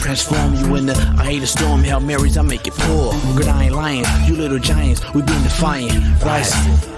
Transform you into I hate a storm, Hail Marys, I make it pour. Good, I ain't lying. You little giants, we been defiant. Rise.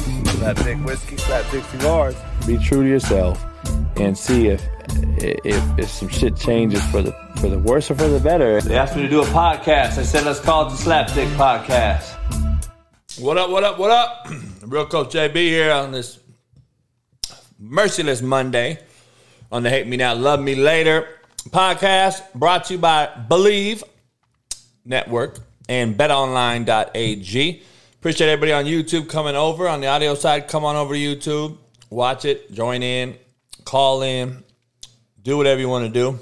Slapdick whiskey, slap slapdick cigars. Be true to yourself and see if if if some shit changes for the for the worse or for the better. They asked me to do a podcast. I said, let's call it the Slapdick Podcast. What up, what up, what up? Real Coach JB here on this Merciless Monday on the Hate Me Now, Love Me Later podcast brought to you by Bleav Network and betonline.ag. Appreciate everybody on YouTube coming over. On the audio side, come on over to YouTube, watch it, join in, call in, do whatever you want to do.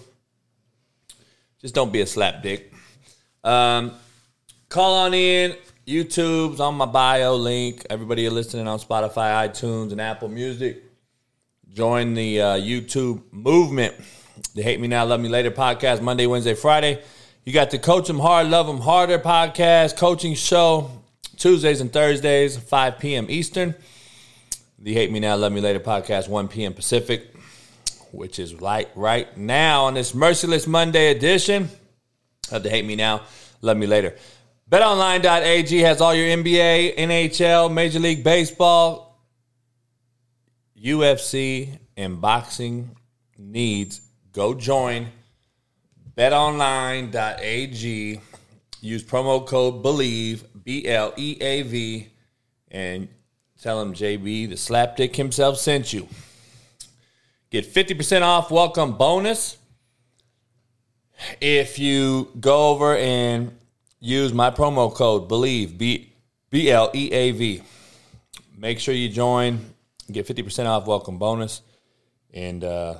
Just don't be a slap dick. Um, call on in. YouTube's on my bio link. Everybody listening on Spotify, iTunes, and Apple Music. Join the uh, YouTube movement. The Hate Me Now, Love Me Later podcast, Monday, Wednesday, Friday. You got the Coach Them Hard, Love Them Harder podcast, coaching show, Tuesdays and Thursdays, 5 p.m. Eastern. The Hate Me Now, Love Me Later podcast, 1 p.m. Pacific, which is like right now on this Merciless Monday edition of the Hate Me Now, Love Me Later. BetOnline.ag has all your NBA, NHL, Major League Baseball, UFC, and boxing needs. Go join betonline.ag. Use promo code BLEAV, B L E A V, and tell them JB, the slapdick himself, sent you. Get 50% off welcome bonus if you go over and use my promo code BLEAV, B B L E A V. Make sure you join, get 50% off welcome bonus, and uh,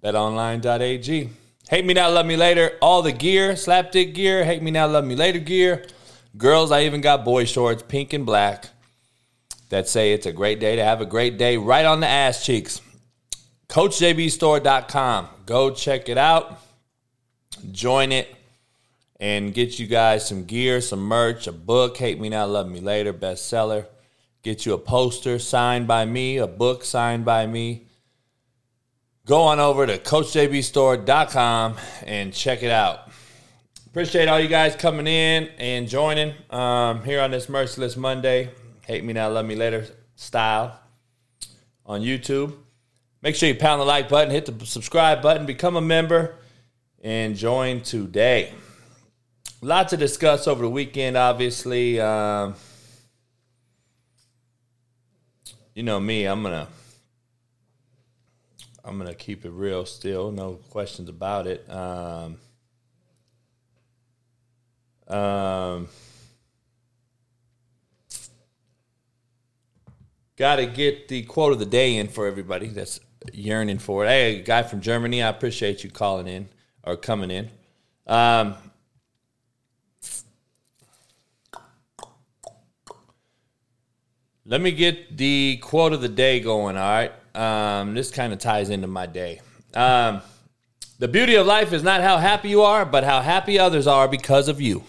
betonline.ag. Hate me now, love me later. All the gear, slapdick gear, hate me now, love me later gear. Girls, I even got boy shorts, pink and black, that say it's a great day to have a great day right on the ass cheeks. CoachJBStore.com. Go check it out, join it, and get you guys some gear, some merch, a book, Hate Me Now, Love Me Later, bestseller. Get you a poster signed by me, a book signed by me. Go on over to CoachJBStore.com and check it out. Appreciate all you guys coming in and joining um, here on this Merciless Monday, Hate Me Now, Love Me Later style on YouTube. Make sure you pound the like button, hit the subscribe button, become a member, and join today. Lots to discuss over the weekend, obviously. Um, you know me, I'm gonna I'm gonna keep it real still, no questions about it. Um, um, Got to get the quote of the day in for everybody that's yearning for it. Hey, guy from Germany, I appreciate you calling in or coming in. Um, let me get the quote of the day going. All right, um, this kind of ties into my day. Um, the beauty of life is not how happy you are, but how happy others are because of you.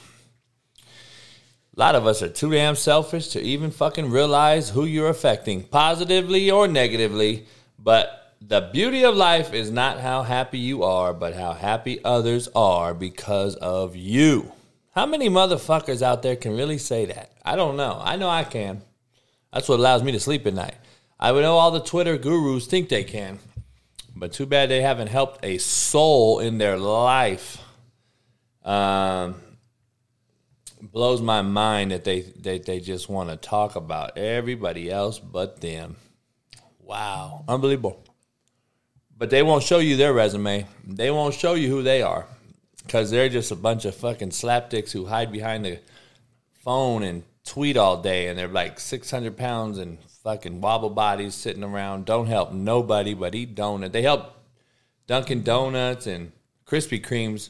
A lot of us are too damn selfish to even fucking realize who you're affecting, positively or negatively. But the beauty of life is not how happy you are, but how happy others are because of you. How many motherfuckers out there can really say that? I don't know. I know I can. That's what allows me to sleep at night. I know all the Twitter gurus think they can, but too bad they haven't helped a soul in their life. Um, blows my mind that they they, they just want to talk about everybody else but them. Wow, unbelievable. But they won't show you their resume. They won't show you who they are because they're just a bunch of fucking slapdicks who hide behind the phone and tweet all day, and they're like six hundred pounds and fucking wobble bodies sitting around. Don't help nobody but eat donut. They help Dunkin' Donuts and Krispy Kremes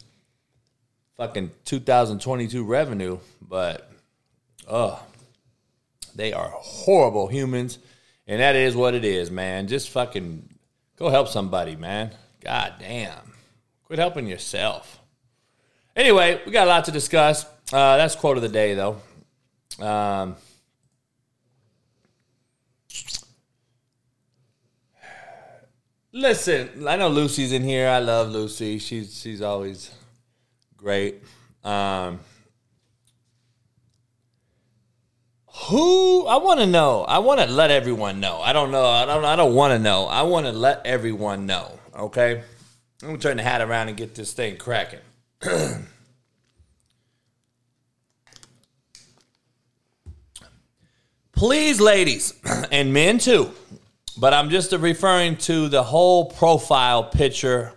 fucking 2022 revenue, but uh they are horrible humans, and that is what it is, man. Just fucking go help somebody, man. God damn. Quit helping yourself. Anyway, we got a lot to discuss. Uh, that's quote of the day, though. Um, listen, I know Lucy's in here. I love Lucy. She's she's always great. Um, who I want to know. I want to let everyone know. I don't know. I don't. I don't want to know. I want to let everyone know. Okay. I'm gonna turn the hat around and get this thing cracking. Please, ladies and men too, but I'm just referring to the whole profile picture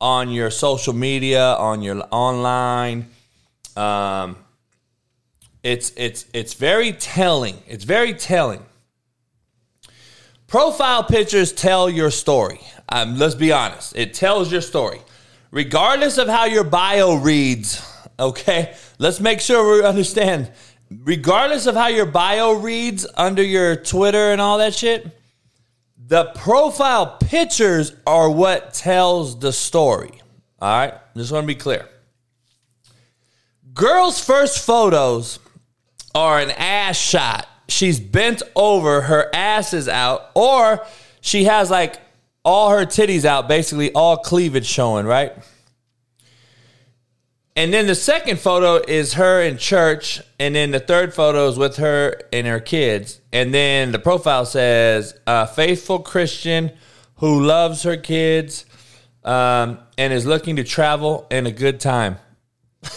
on your social media, on your online. Um, it's it's it's very telling. It's very telling. Profile pictures tell your story. Um, let's be honest. It tells your story, regardless of how your bio reads. Okay, let's make sure we understand. Regardless of how your bio reads under your Twitter and all that shit, the profile pictures are what tells the story. All right, just want to be clear. Girls' first photos are an ass shot. She's bent over, her ass is out, or she has like all her titties out, basically all cleavage showing, right? And then the second photo is her in church, and then the third photo is with her and her kids. And then the profile says, "A faithful Christian who loves her kids um, and is looking to travel and a good time."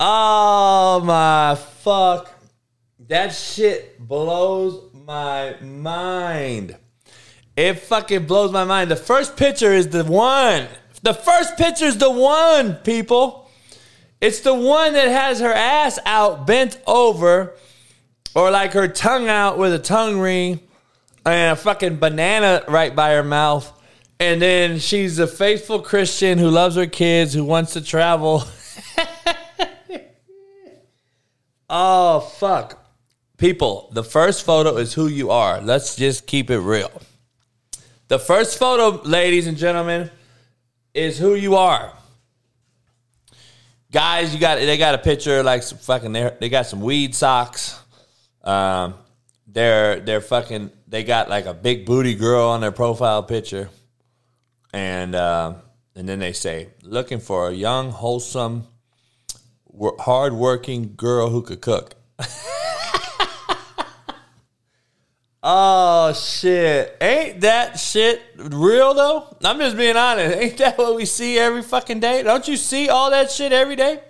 oh my fuck! That shit blows my mind. It fucking blows my mind. The first picture is the one. The first picture is the one, people. It's the one that has her ass out, bent over, or like her tongue out with a tongue ring and a fucking banana right by her mouth. And then she's a faithful Christian who loves her kids, who wants to travel. oh, fuck. People, the first photo is who you are. Let's just keep it real. The first photo, ladies and gentlemen, is who you are. Guys, you got they got a picture like some fucking they got some weed socks. Um, they're they're fucking they got like a big booty girl on their profile picture, and uh, and then they say looking for a young, wholesome, hardworking girl who could cook. Oh shit. Ain't that shit real though? I'm just being honest. Ain't that what we see every fucking day? Don't you see all that shit every day?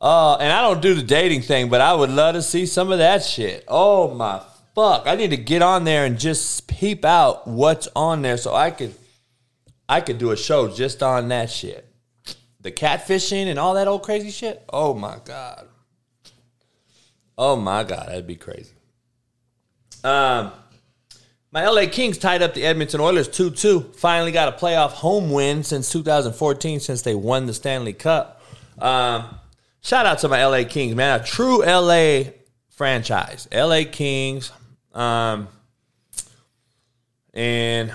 Uh, and I don't do the dating thing, but I would love to see some of that shit. Oh my fuck. I need to get on there and just peep out what's on there so I could I could do a show just on that shit. The catfishing and all that old crazy shit. Oh my god. Oh my god, that'd be crazy. Um, my LA Kings tied up the Edmonton Oilers 2 2. Finally got a playoff home win since 2014, since they won the Stanley Cup. Um, shout out to my LA Kings, man. A true LA franchise. LA Kings. Um, and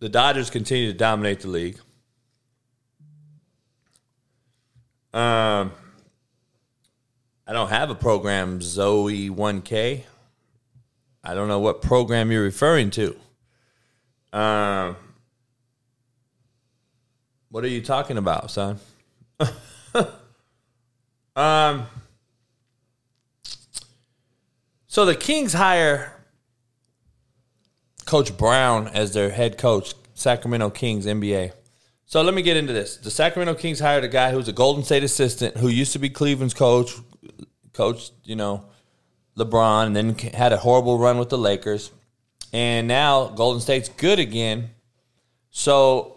the Dodgers continue to dominate the league. Um, I don't have a program, Zoe 1K. I don't know what program you're referring to. Um, what are you talking about, son? um, so the Kings hire Coach Brown as their head coach. Sacramento Kings, NBA. So let me get into this. The Sacramento Kings hired a guy who's a Golden State assistant who used to be Cleveland's coach, coach, you know, LeBron, and then had a horrible run with the Lakers. And now Golden State's good again. So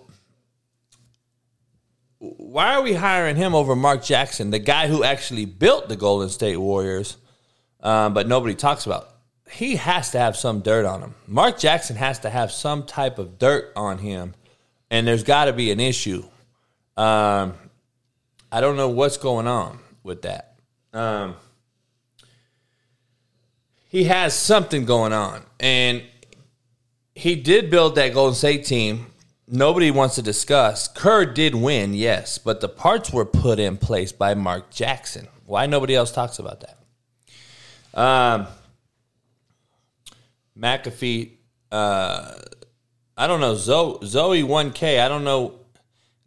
why are we hiring him over Mark Jackson, the guy who actually built the Golden State Warriors, um, but nobody talks about? He has to have some dirt on him. Mark Jackson has to have some type of dirt on him, and there's got to be an issue. Um, I don't know what's going on with that. Um, he has something going on, and he did build that Golden State team nobody wants to discuss. Kerr did win, yes, but the parts were put in place by Mark Jackson. Why nobody else talks about that? Um, McAfee, uh, I don't know. Zoe, Zoe 1K, I don't know.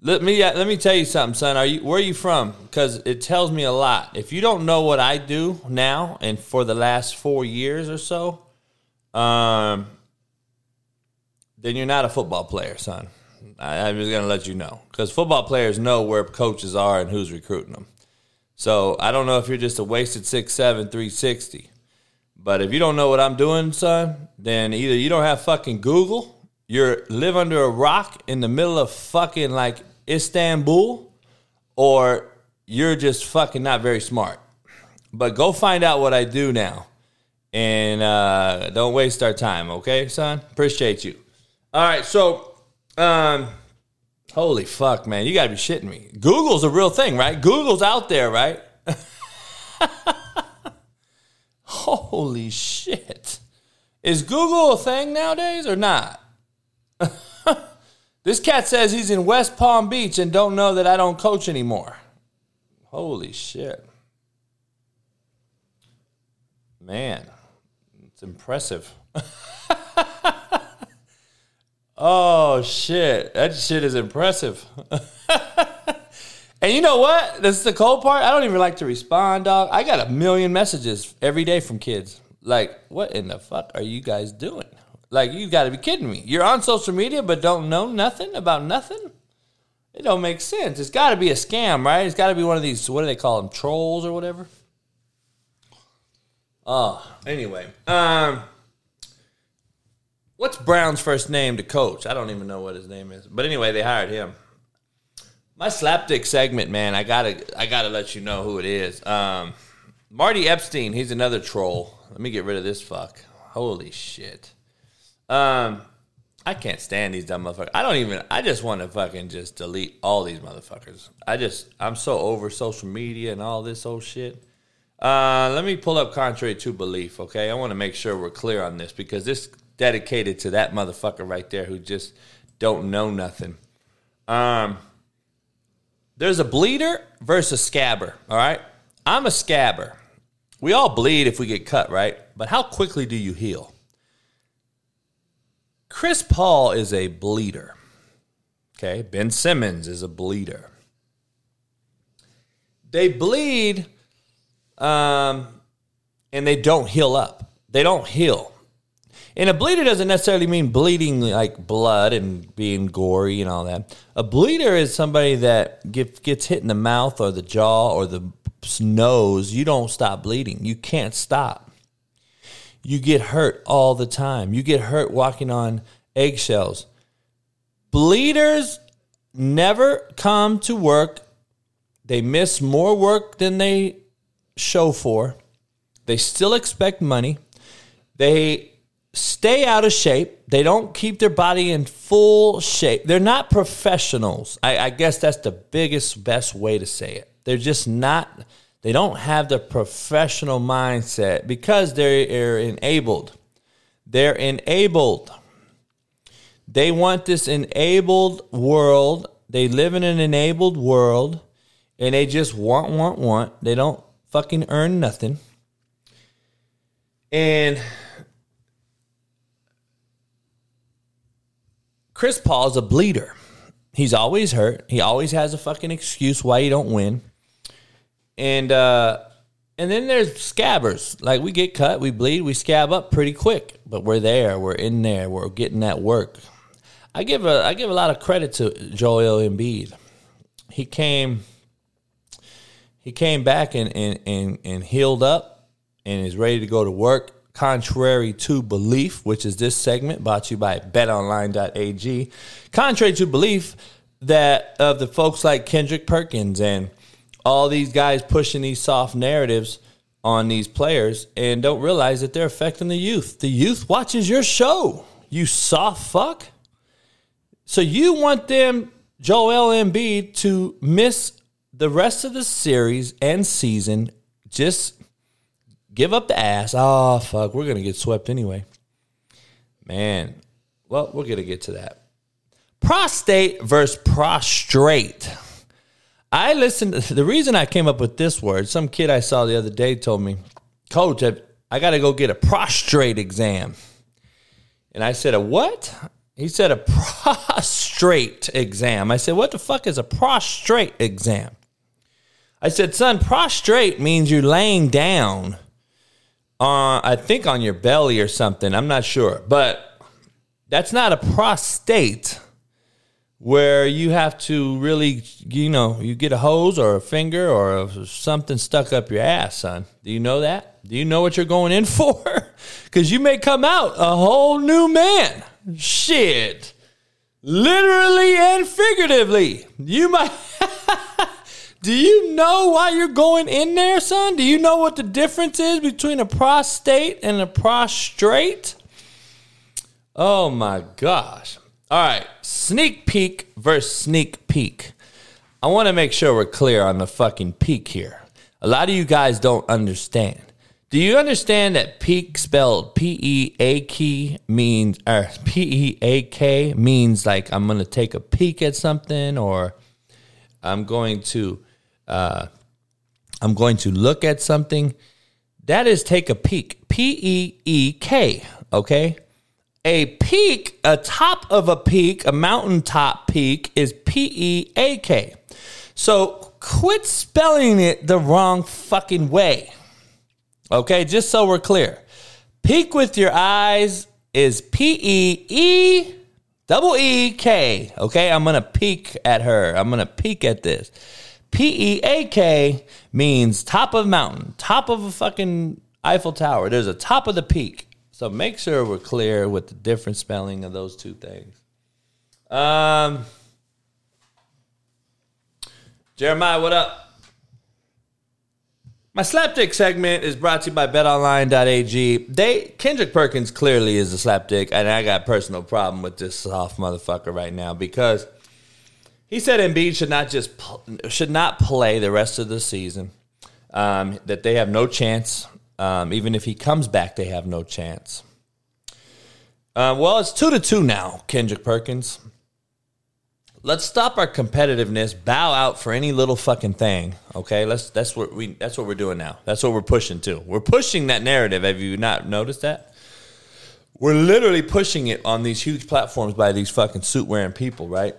Let me let me tell you something, son. Are you where are you from? Because it tells me a lot. If you don't know what I do now and for the last four years or so, um, then you're not a football player, son. I, I'm just gonna let you know because football players know where coaches are and who's recruiting them. So I don't know if you're just a wasted six seven three sixty, but if you don't know what I'm doing, son, then either you don't have fucking Google, you're live under a rock in the middle of fucking like Istanbul, or you're just fucking not very smart. But go find out what I do now, and uh, don't waste our time, okay, son? Appreciate you. All right, so um holy fuck, man, you got to be shitting me. Google's a real thing, right? Google's out there, right? holy shit. Is Google a thing nowadays or not? This cat says he's in West Palm Beach and don't know that I don't coach anymore. Holy shit. Man, it's impressive. Oh shit, that shit is impressive. and you know what? This is the cold part. I don't even like to respond, dog. I got a million messages every day from kids. Like, what in the fuck are you guys doing? Like, you got to be kidding me. You're on social media but don't know nothing about nothing. It don't make sense. It's got to be a scam, right? It's got to be one of these. What do they call them? Trolls or whatever. Oh, anyway. Um. What's Brown's first name to coach? I don't even know what his name is. But anyway, they hired him. My slapdick segment, man, I gotta I gotta let you know who it is. Um, Marty Epstein, he's another troll. Let me get rid of this fuck. Holy shit. Um, I can't stand these dumb motherfuckers. I don't even. I just want to fucking just delete all these motherfuckers. I just. I'm so over social media and all this old shit. Uh, let me pull up contrary to belief. Okay, I want to make sure we're clear on this because this dedicated to that motherfucker right there who just don't know nothing. Um, there's a bleeder versus scabber. All right, I'm a scabber. We all bleed if we get cut, right? But how quickly do you heal? Chris Paul is a bleeder. Okay, Ben Simmons is a bleeder. They bleed, um, and they don't heal up. They don't heal. And a bleeder doesn't necessarily mean bleeding like blood and being gory and all that. A bleeder is somebody that get, gets hit in the mouth or the jaw or the nose. You don't stop bleeding. You can't stop. You get hurt all the time. You get hurt walking on eggshells. Bleeders never come to work. They miss more work than they show for. They still expect money. They stay out of shape. They don't keep their body in full shape. They're not professionals. I, I, guess that's the biggest, best way to say it. They're just not, they don't have the professional mindset because they're enabled. They're enabled. They want this enabled world. They live in an enabled world and they just want, want, want. They don't fucking earn nothing. And Chris Paul's a bleeder. He's always hurt. He always has a fucking excuse why he don't win. And uh and then there's scabbers. Like we get cut, we bleed, we scab up pretty quick. But we're there, we're in there, we're getting that work. I give a I give a lot of credit to Joel Embiid. He came he came back and and and, and healed up and is ready to go to work. Contrary to belief, which is this segment brought to you by betonline.ag. Contrary to belief that of the folks like Kendrick Perkins and all these guys pushing these soft narratives on these players and don't realize that they're affecting the youth. The youth watches your show, you soft fuck. So you want them, Joel Embiid, to miss the rest of the series and season. Just give up the ass. Oh, fuck, we're going to get swept anyway. Man, well, we're going to get to that. Prostate versus prostrate. I listened. The reason I came up with this word, some kid I saw the other day told me, Coach, I got to go get a prostrate exam. And I said, A what? He said, A prostrate exam. I said, What the fuck is a prostrate exam? I said, Son, prostrate means you're laying down on, I think on your belly or something. I'm not sure. But that's not a prostate where you have to really, you know, you get a hose or a finger or something stuck up your ass, son. Do you know that? Do you know what you're going in for? Because you may come out a whole new man. Shit. Literally and figuratively. You might. Do you know why you're going in there, son? Do you know what the difference is between a prostate and a prostrate? Oh my gosh. All right, sneak peek versus sneak peek. I want to make sure we're clear on the fucking peak here. A lot of you guys don't understand. Do you understand that peak spelled P E A K means or P E A K means like I'm to take a peek at something or I'm going to uh, I'm going to look at something. That is take a peek. P E E K. Okay a peak, a top of a peak, a mountaintop peak is P E A K. So quit spelling it the wrong fucking way. Okay, just so we're clear. Peek with your eyes is P E E double E K. Okay, I'm gonna peek at her. I'm gonna peek at this. P E A K means top of mountain, top of a fucking Eiffel Tower. There's a top of the peak. So make sure we're clear with the different spelling of those two things. Um, Jeremiah, what up? My slapdick segment is brought to you by betonline.ag. They Kendrick Perkins clearly is a slapdick, and I got personal problem with this soft motherfucker right now because he said Embiid should not just should not play the rest of the season. Um, that they have no chance um, even if he comes back, they have no chance. Uh, well, it's two to two now, Kendrick Perkins. Let's stop our competitiveness. Bow out for any little fucking thing. Okay, let's. That's what we. That's what we're doing now. That's what we're pushing to. We're pushing that narrative. Have you not noticed that? We're literally pushing it on these huge platforms by these fucking suit wearing people, right?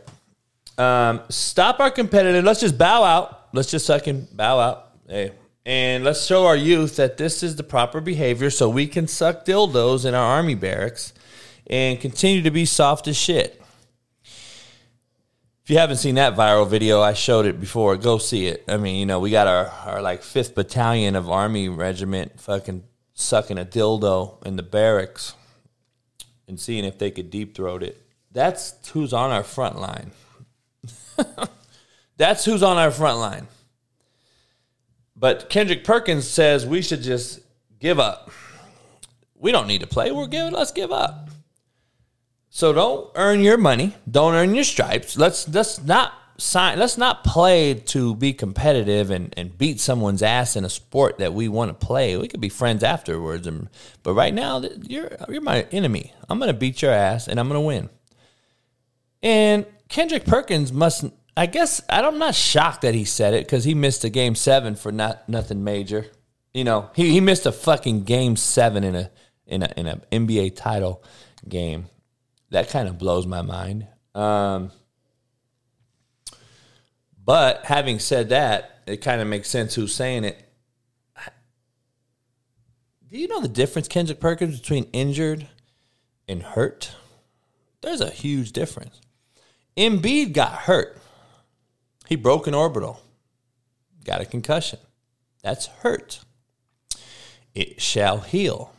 Um, stop our competitive. Let's just bow out. Let's just fucking bow out. Hey, and let's show our youth that this is the proper behavior so we can suck dildos in our army barracks and continue to be soft as shit. If you haven't seen that viral video, I showed it before. Go see it. I mean, you know, we got our, our like fifth battalion of army regiment fucking sucking a dildo in the barracks and seeing if they could deep throat it. That's who's on our front line. That's who's on our front line. But Kendrick Perkins says we should just give up. We don't need to play. We're giving. Let's give up. So don't earn your money. Don't earn your stripes. Let's let's not sign. Let's not play to be competitive and, and beat someone's ass in a sport that we want to play. We could be friends afterwards. And, but right now, you're you're my enemy. I'm gonna beat your ass and I'm gonna win. And Kendrick Perkins must I guess I'm not shocked that he said it because he missed a game seven for not nothing major. You know, he, he missed a fucking game seven in a in a in an NBA title game. That kind of blows my mind. Um, but having said that, it kind of makes sense who's saying it. Do you know the difference, Kendrick Perkins, between injured and hurt? There's a huge difference. Embiid got hurt. He broke an orbital, got a concussion. That's hurt. It shall heal.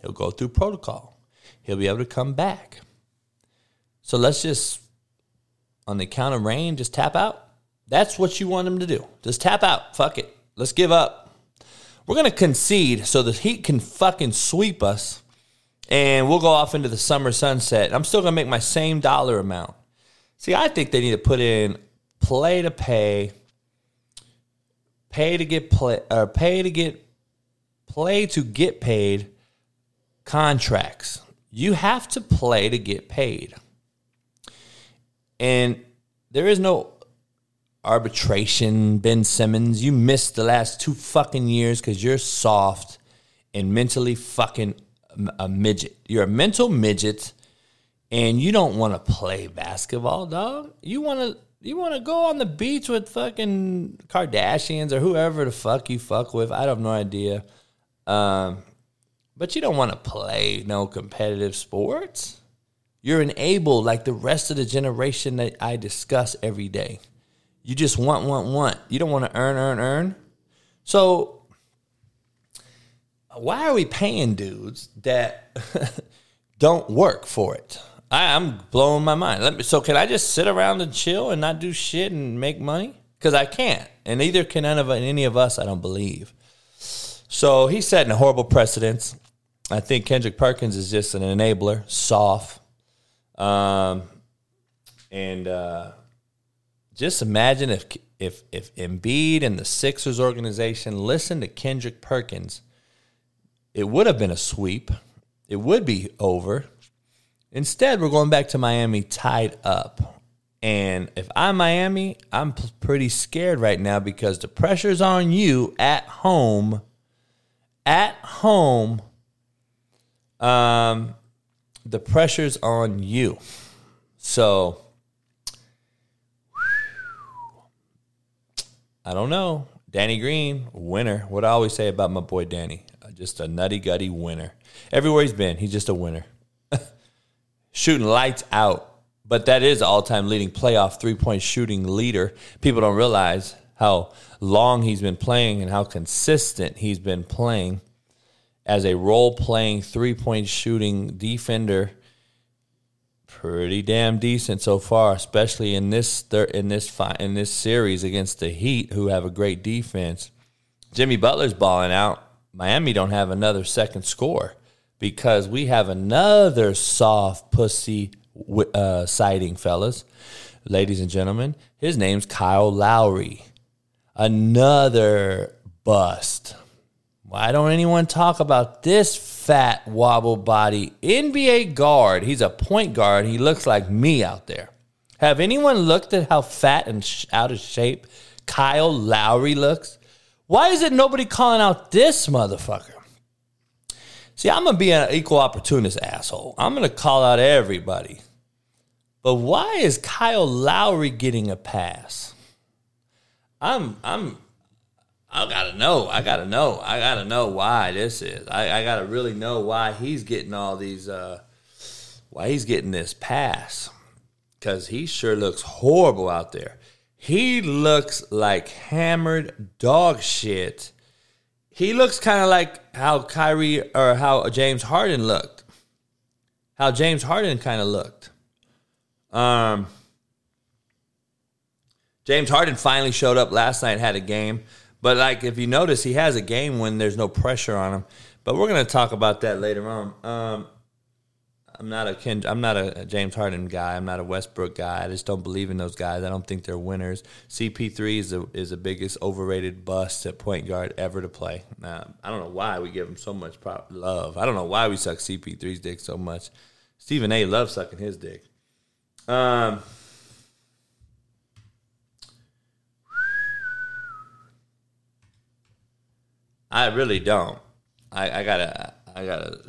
He'll go through protocol. He'll be able to come back. So let's just, on the count of rain, just tap out. That's what you want him to do. Just tap out. Fuck it. Let's give up. We're going to concede so the Heat can fucking sweep us and we'll go off into the summer sunset. I'm still going to make my same dollar amount. See, I think they need to put in play to pay, pay to get play, or pay to get play to get paid contracts. You have to play to get paid. And there is no arbitration, Ben Simmons. You missed the last two fucking years because you're soft and mentally fucking a midget. You're a mental midget and you don't want to play basketball, dog. You want to you want to go on the beach with fucking Kardashians or whoever the fuck you fuck with. I have no idea. Um, but you don't want to play no competitive sports. You're enabled like the rest of the generation that I discuss every day. You just want, want, want. You don't want to earn, earn, earn. So why are we paying dudes that don't work for it? I, am blowing my mind. Me, so can I just sit around and chill and not do shit and make money? Because I can't, and neither can any of, any of us. I don't believe. So he's setting a horrible precedence. I think Kendrick Perkins is just an enabler, soft. Um, and uh, just imagine if if if Embiid and the Sixers organization listened to Kendrick Perkins, it would have been a sweep. It would be over. Instead, we're going back to Miami tied up. And if I'm Miami, I'm pretty scared right now because the pressure's on you at home. At home um, the pressure's on you. So, I don't know. Danny Green, winner. What I always say about my boy Danny, uh, just a nutty gutty winner. Everywhere he's been, he's just a winner. Shooting lights out. But that is all time leading playoff three point shooting leader. People don't realize how long he's been playing and how consistent he's been playing as a role playing three point shooting defender. Pretty damn decent so far, especially in this thir- in this fi- in this series against the Heat, who have a great defense. Jimmy Butler's balling out. Miami don't have another second score because we have another soft pussy uh, sighting, fellas, ladies and gentlemen. His name's Kyle Lowry, another bust. Why don't anyone talk about this fat wobble body NBA guard? He's a point guard. He looks like me out there. Have anyone looked at how fat and sh- out of shape Kyle Lowry looks? Why is it nobody calling out this motherfucker? See, I'm gonna be an equal opportunist asshole. I'm gonna call out everybody. But why is Kyle Lowry getting a pass? I'm I'm I gotta know. I gotta know. I gotta know why this is. I, I gotta really know why he's getting all these. Uh, why he's getting this pass? Because he sure looks horrible out there. He looks like hammered dog shit. He looks kind of like how Kyrie or how James Harden looked. How James Harden kind of looked. Um, James Harden finally showed up last night, had a game. But like if you notice, he has a game when there's no pressure on him. But we're gonna talk about that later on. Um, I'm not a Ken, I'm not a James Harden guy. I'm not a Westbrook guy. I just don't believe in those guys. I don't think they're winners. CP3 is the is the biggest overrated bust at point guard ever to play. Now, I don't know why we give him so much love. I don't know why we suck CP3's dick so much. Stephen A. loves sucking his dick. Um, I really don't. I, I gotta, I gotta.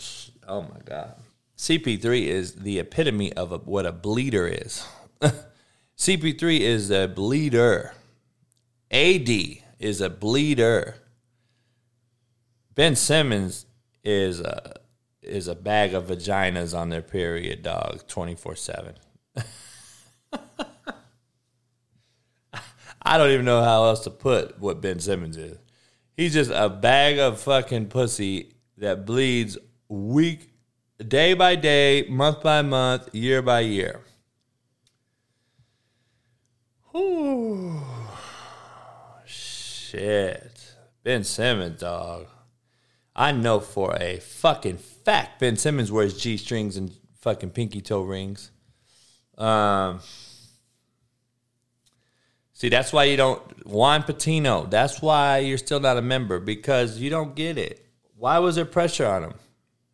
Oh my god, CP3 is the epitome of a, what a bleeder is. CP3 is a bleeder. AD is a bleeder. Ben Simmons is a is a bag of vaginas on their period, dog, 24 7. I don't even know how else to put what Ben Simmons is. He's just a bag of fucking pussy that bleeds week, day by day, month by month, year by year. Whew. Shit. Ben Simmons, dog. I know for a fucking fact Ben Simmons wears G strings and fucking pinky toe rings. Um, see, that's why you don't Juan Patino. That's why you're still not a member because you don't get it. Why was there pressure on him?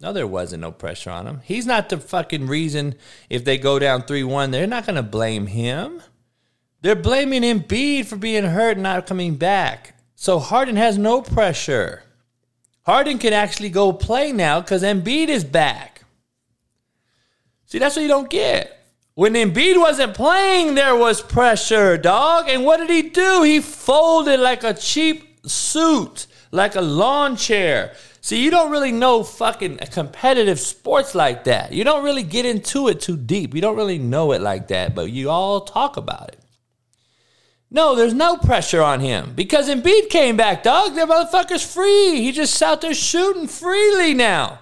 No, there wasn't no pressure on him. He's not the fucking reason if they go down 3 1. They're not going to blame him. They're blaming Embiid for being hurt and not coming back. So Harden has no pressure. Harden can actually go play now because Embiid is back. See, that's what you don't get. When Embiid wasn't playing, there was pressure, dog. And what did he do? He folded like a cheap suit, like a lawn chair. See, you don't really know fucking competitive sports like that. You don't really get into it too deep. You don't really know it like that, but you all talk about it. No, there's no pressure on him because Embiid came back, dog. That motherfucker's free. He just out there shooting freely now.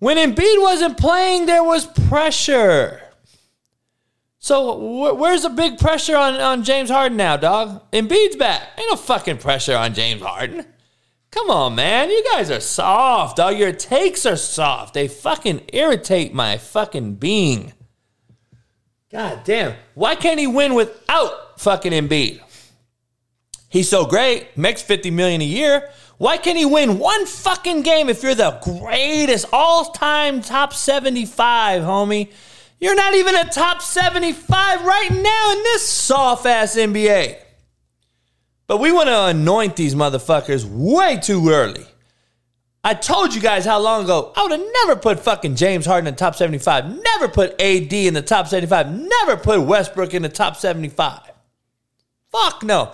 When Embiid wasn't playing, there was pressure. So wh- where's the big pressure on, on James Harden now, dog? Embiid's back. Ain't no fucking pressure on James Harden. Come on, man. You guys are soft, dog. Your takes are soft. They fucking irritate my fucking being. God damn. Why can't he win without fucking Embiid? He's so great, makes 50 million a year. Why can't he win one fucking game if you're the greatest all-time top 75, homie? You're not even a top 75 right now in this soft ass NBA. But we want to anoint these motherfuckers way too early. I told you guys how long ago I would have never put fucking James Harden in the top 75, never put AD in the top 75, never put Westbrook in the top 75. Fuck no.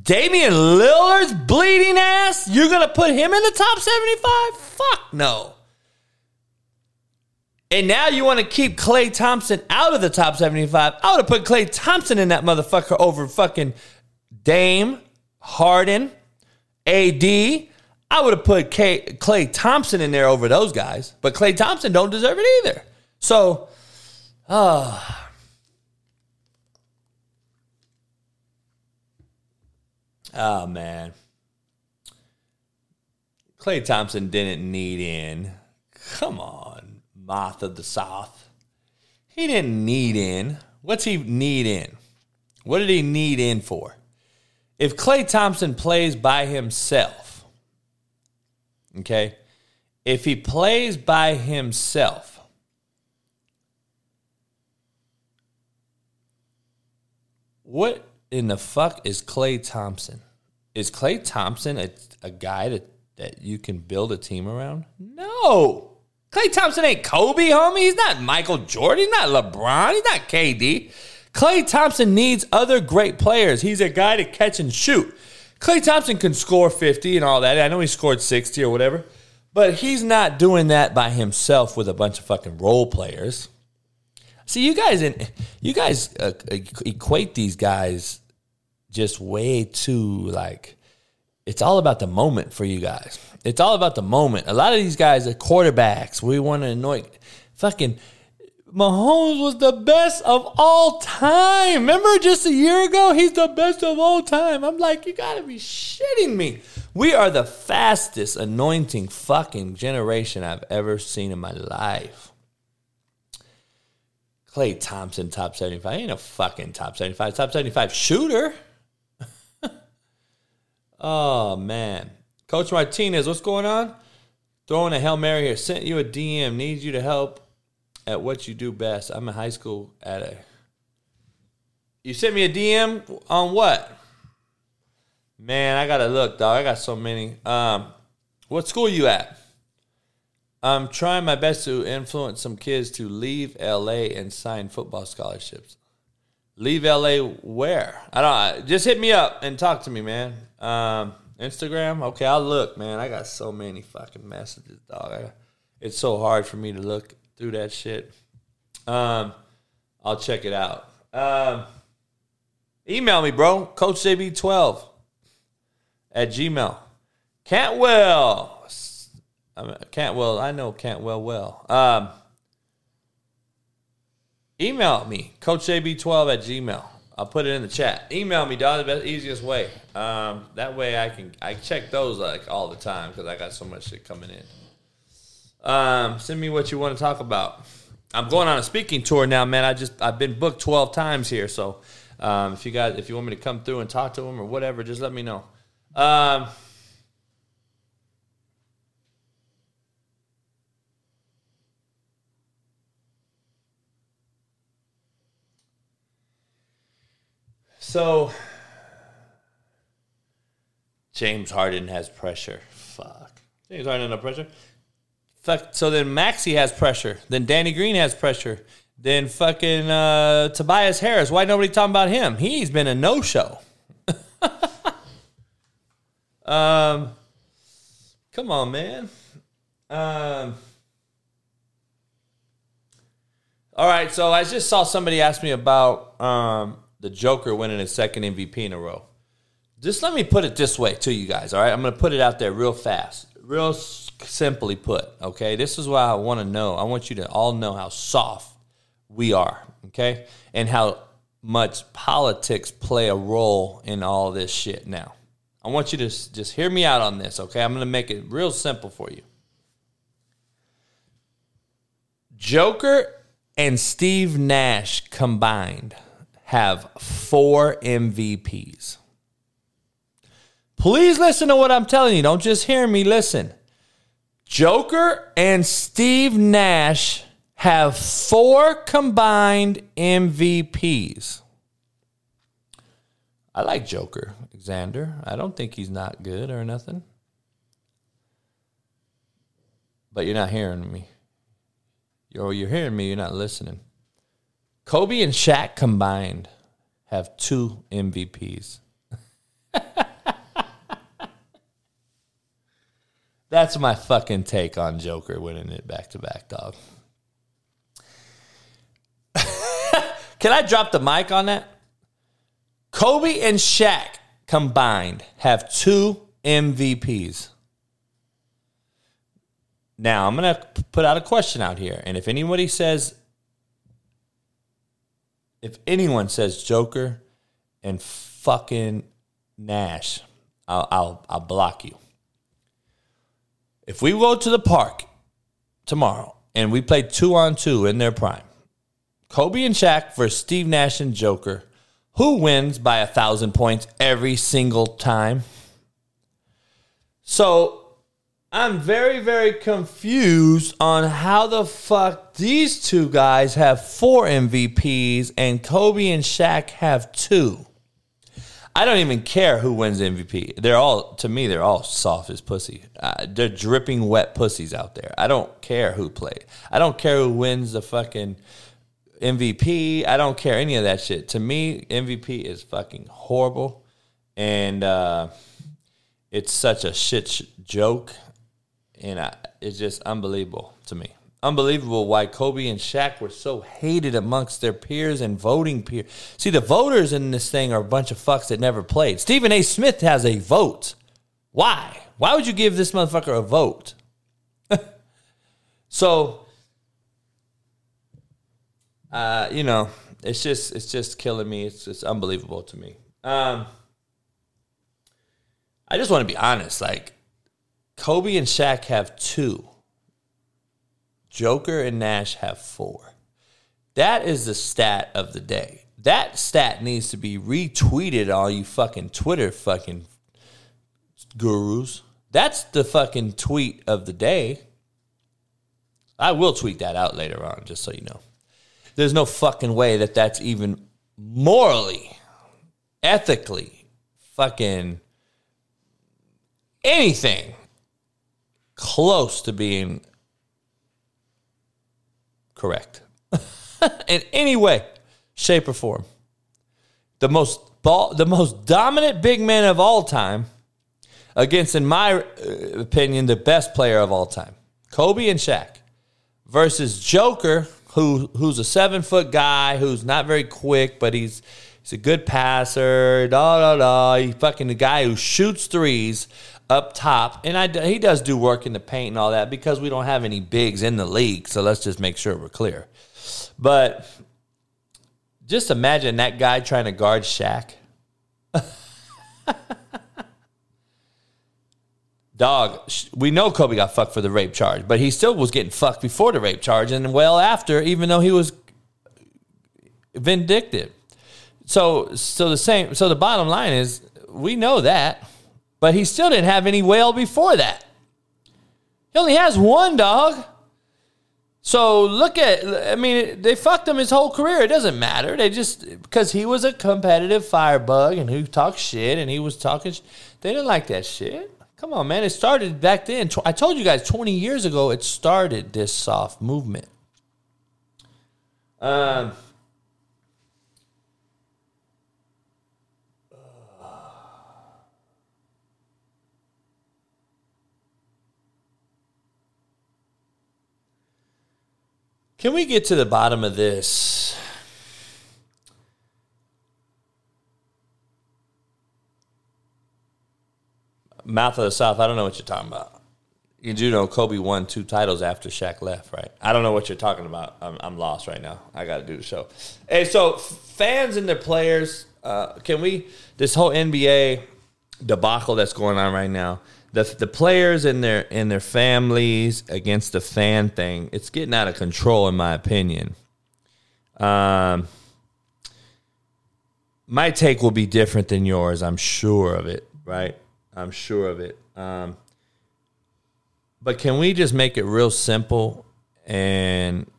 Damian Lillard's bleeding ass, you're going to put him in the top 75? Fuck no. And now you want to keep Klay Thompson out of the top 75. I would have put Klay Thompson in that motherfucker over fucking Dame, Harden, AD. I would have put K- Klay Thompson in there over those guys, but Klay Thompson don't deserve it either. So, uh, oh man, Klay Thompson didn't need in. Come on, moth of the South. He didn't need in. What's he need in? What did he need in for? If Klay Thompson plays by himself, okay, if he plays by himself, what in the fuck is Klay Thompson? Is Klay Thompson a, a guy that, that you can build a team around? No. Klay Thompson ain't Kobe, homie. He's not Michael Jordan. He's not LeBron. He's not KD. Klay Thompson needs other great players. He's a guy to catch and shoot. Klay Thompson can score 50 and all that. I know he scored 60 or whatever, but he's not doing that by himself with a bunch of fucking role players. See, you guys, you guys uh, equate these guys just way too like. It's all about the moment for you guys. It's all about the moment. A lot of these guys are quarterbacks. We want to anoint fucking Mahomes was the best of all time. Remember just a year ago? He's the best of all time. I'm like, you gotta be shitting me. We are the fastest anointing fucking generation I've ever seen in my life. Klay Thompson, top 75. He ain't a fucking top 75. Top 75 shooter. Oh, man. Coach Martinez, what's going on? Throwing a Hail Mary here. Sent you a DM. Needs you to help at what you do best. I'm in high school at a. You sent me a DM on what? Man, I gotta look, dog. I got so many. Um, what school you at? I'm trying my best to influence some kids to leave LA and sign football scholarships. Leave LA where? I don't. Just hit me up and talk to me, man. Um, Instagram. Okay, I'll look, man. I got so many fucking messages, dog. I, it's so hard for me to look through that shit. Um, I'll check it out. Um, email me, bro. CoachJB12 at Gmail. Cantwell. I mean, Cantwell. I know Cantwell well. Um, email me, CoachJB12 at Gmail. I'll put it in the chat. Email me, dog. The best, easiest way. Um, that way I can I check those like all the time because I got so much shit coming in. Um, send me what you want to talk about. I'm going on a speaking tour now, man. I just I've been booked 12 times here, so um, if you guys if you want me to come through and talk to them or whatever, just let me know. So James Harden has pressure. Fuck. James Harden no pressure. Fuck. So then Maxey has pressure. Then Danny Green has pressure. Then fucking uh, Tobias Harris. Why nobody talking about him? He's been a no show. um, come on, man. Um. All right, so I just saw somebody ask me about um, the Joker winning his second MVP in a row. Just let me put it this way to you guys, all right? I'm going to put it out there real fast, real simply put, okay? This is why I want to know. I want you to all know how soft we are, okay? And how much politics play a role in all this shit now. I want you to just hear me out on this, okay? I'm going to make it real simple for you. Joker and Steve Nash combined have four MVPs. Please listen to what I'm telling you. Don't just hear me, listen. Joker and Steve Nash have four combined MVPs. I like Joker, Xander. I don't think he's not good or nothing. But you're not hearing me. You're, you're hearing me, you're not listening. Kobe and Shaq combined have two MVPs. That's my fucking take on Joker winning it back to back, dog. Can I drop the mic on that? Kobe and Shaq combined have two MVPs. Now, I'm going to put out a question out here. And if anybody says, if anyone says Joker and fucking Nash, I'll, I'll, I'll block you. If we go to the park tomorrow and we play two on two in their prime, Kobe and Shaq versus Steve Nash and Joker, who wins by a thousand points every single time? So I'm very, very confused on how the fuck these two guys have four MVPs and Kobe and Shaq have two. I don't even care who wins MVP. They're all, to me, they're all soft as pussy. Uh, they're dripping wet pussies out there. I don't care who played. I don't care who wins the fucking MVP. I don't care any of that shit. To me, MVP is fucking horrible. And uh, it's such a shit sh- joke. And I, it's just unbelievable to me. Unbelievable why Kobe and Shaq were so hated amongst their peers and voting peers. See, the voters in this thing are a bunch of fucks that never played. Stephen A. Smith has a vote. Why? Why would you give this motherfucker a vote? so, uh, you know, it's just it's just killing me. It's just unbelievable to me. Um, I just want to be honest. Like, Kobe and Shaq have two. Joker and Nash have four. That is the stat of the day. That stat needs to be retweeted, all you fucking Twitter fucking gurus. That's the fucking tweet of the day. I will tweet that out later on, just so you know. There's no fucking way that that's even morally, ethically, fucking anything close to being correct in any way, shape, or form. The most ball, the most dominant big man of all time against, in my uh, opinion, the best player of all time, Kobe and Shaq, versus Joker, who who's a seven foot guy who's not very quick, but he's he's a good passer. Da da da. He's fucking the guy who shoots threes up top, and I he does do work in the paint and all that because we don't have any bigs in the league. So let's just make sure we're clear. But just imagine that guy trying to guard Shaq. Dog, we know Kobe got fucked for the rape charge, but he still was getting fucked before the rape charge and well after, even though he was vindictive. So, so the same. So the bottom line is, we know that, but he still didn't have any whale before that. He only has one dog. So look at, I mean, they fucked him his whole career. It doesn't matter. They just, because he was a competitive firebug and who talked shit and he was talking, they didn't like that shit. Come on, man. It started back then. I told you guys 20 years ago it started this soft movement. Um, Can we get to the bottom of this? Mouth of the South, I don't know what you're talking about. You do know Kobe won two titles after Shaq left, right? I don't know what you're talking about. I'm, I'm lost right now. I got to do the show. Hey, so fans and their players, uh, can we, this whole NBA debacle that's going on right now, the the players and their and their families against the fan thing, it's getting out of control in my opinion. Um, my take will be different than yours. I'm sure of it. Right? I'm sure of it. Um, but can we just make it real simple and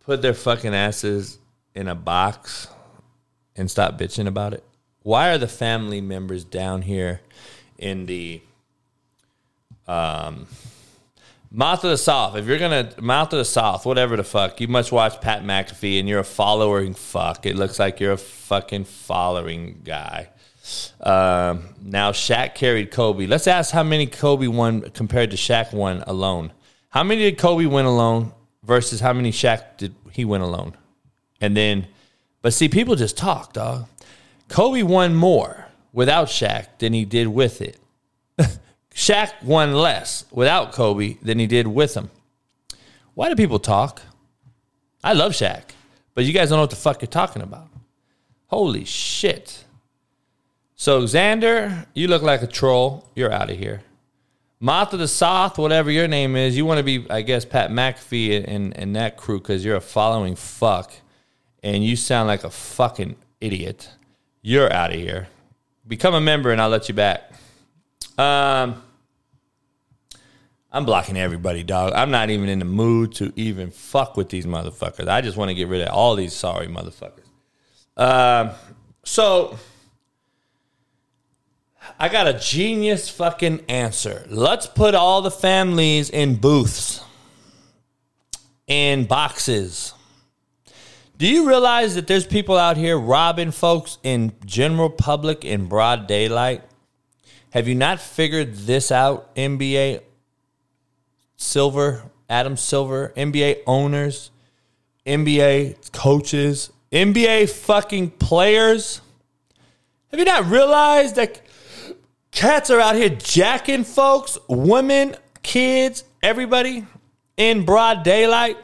put their fucking asses in a box and stop bitching about it? Why are the family members down here in the um, mouth of the south? If you're gonna mouth of the south, whatever the fuck, you must watch Pat McAfee, and you're a following fuck. It looks like you're a fucking following guy. Um, now Shaq carried Kobe. Let's ask how many Kobe won compared to Shaq won alone. How many did Kobe win alone versus how many Shaq did he win alone? And then, but see, people just talk, dog. Kobe won more without Shaq than he did with it. Shaq won less without Kobe than he did with him. Why do people talk? I love Shaq, but you guys don't know what the fuck you're talking about. Holy shit. So, Xander, you look like a troll. You're out of here. Moth of the South, whatever your name is, you want to be, I guess, Pat McAfee and, and that crew because you're a following fuck and you sound like a fucking idiot. You're out of here. Become a member and I'll let you back. Um, I'm blocking everybody, dog. I'm not even in the mood to even fuck with these motherfuckers. I just want to get rid of all these sorry motherfuckers. Um, so I got a genius fucking answer. Let's put all the families in booths, in boxes do you realize that there's people out here robbing folks in general public in broad daylight? Have you not figured this out, NBA Silver, Adam Silver, NBA owners, NBA coaches, NBA fucking players? Have you not realized that cats are out here jacking folks, women, kids, everybody in broad daylight?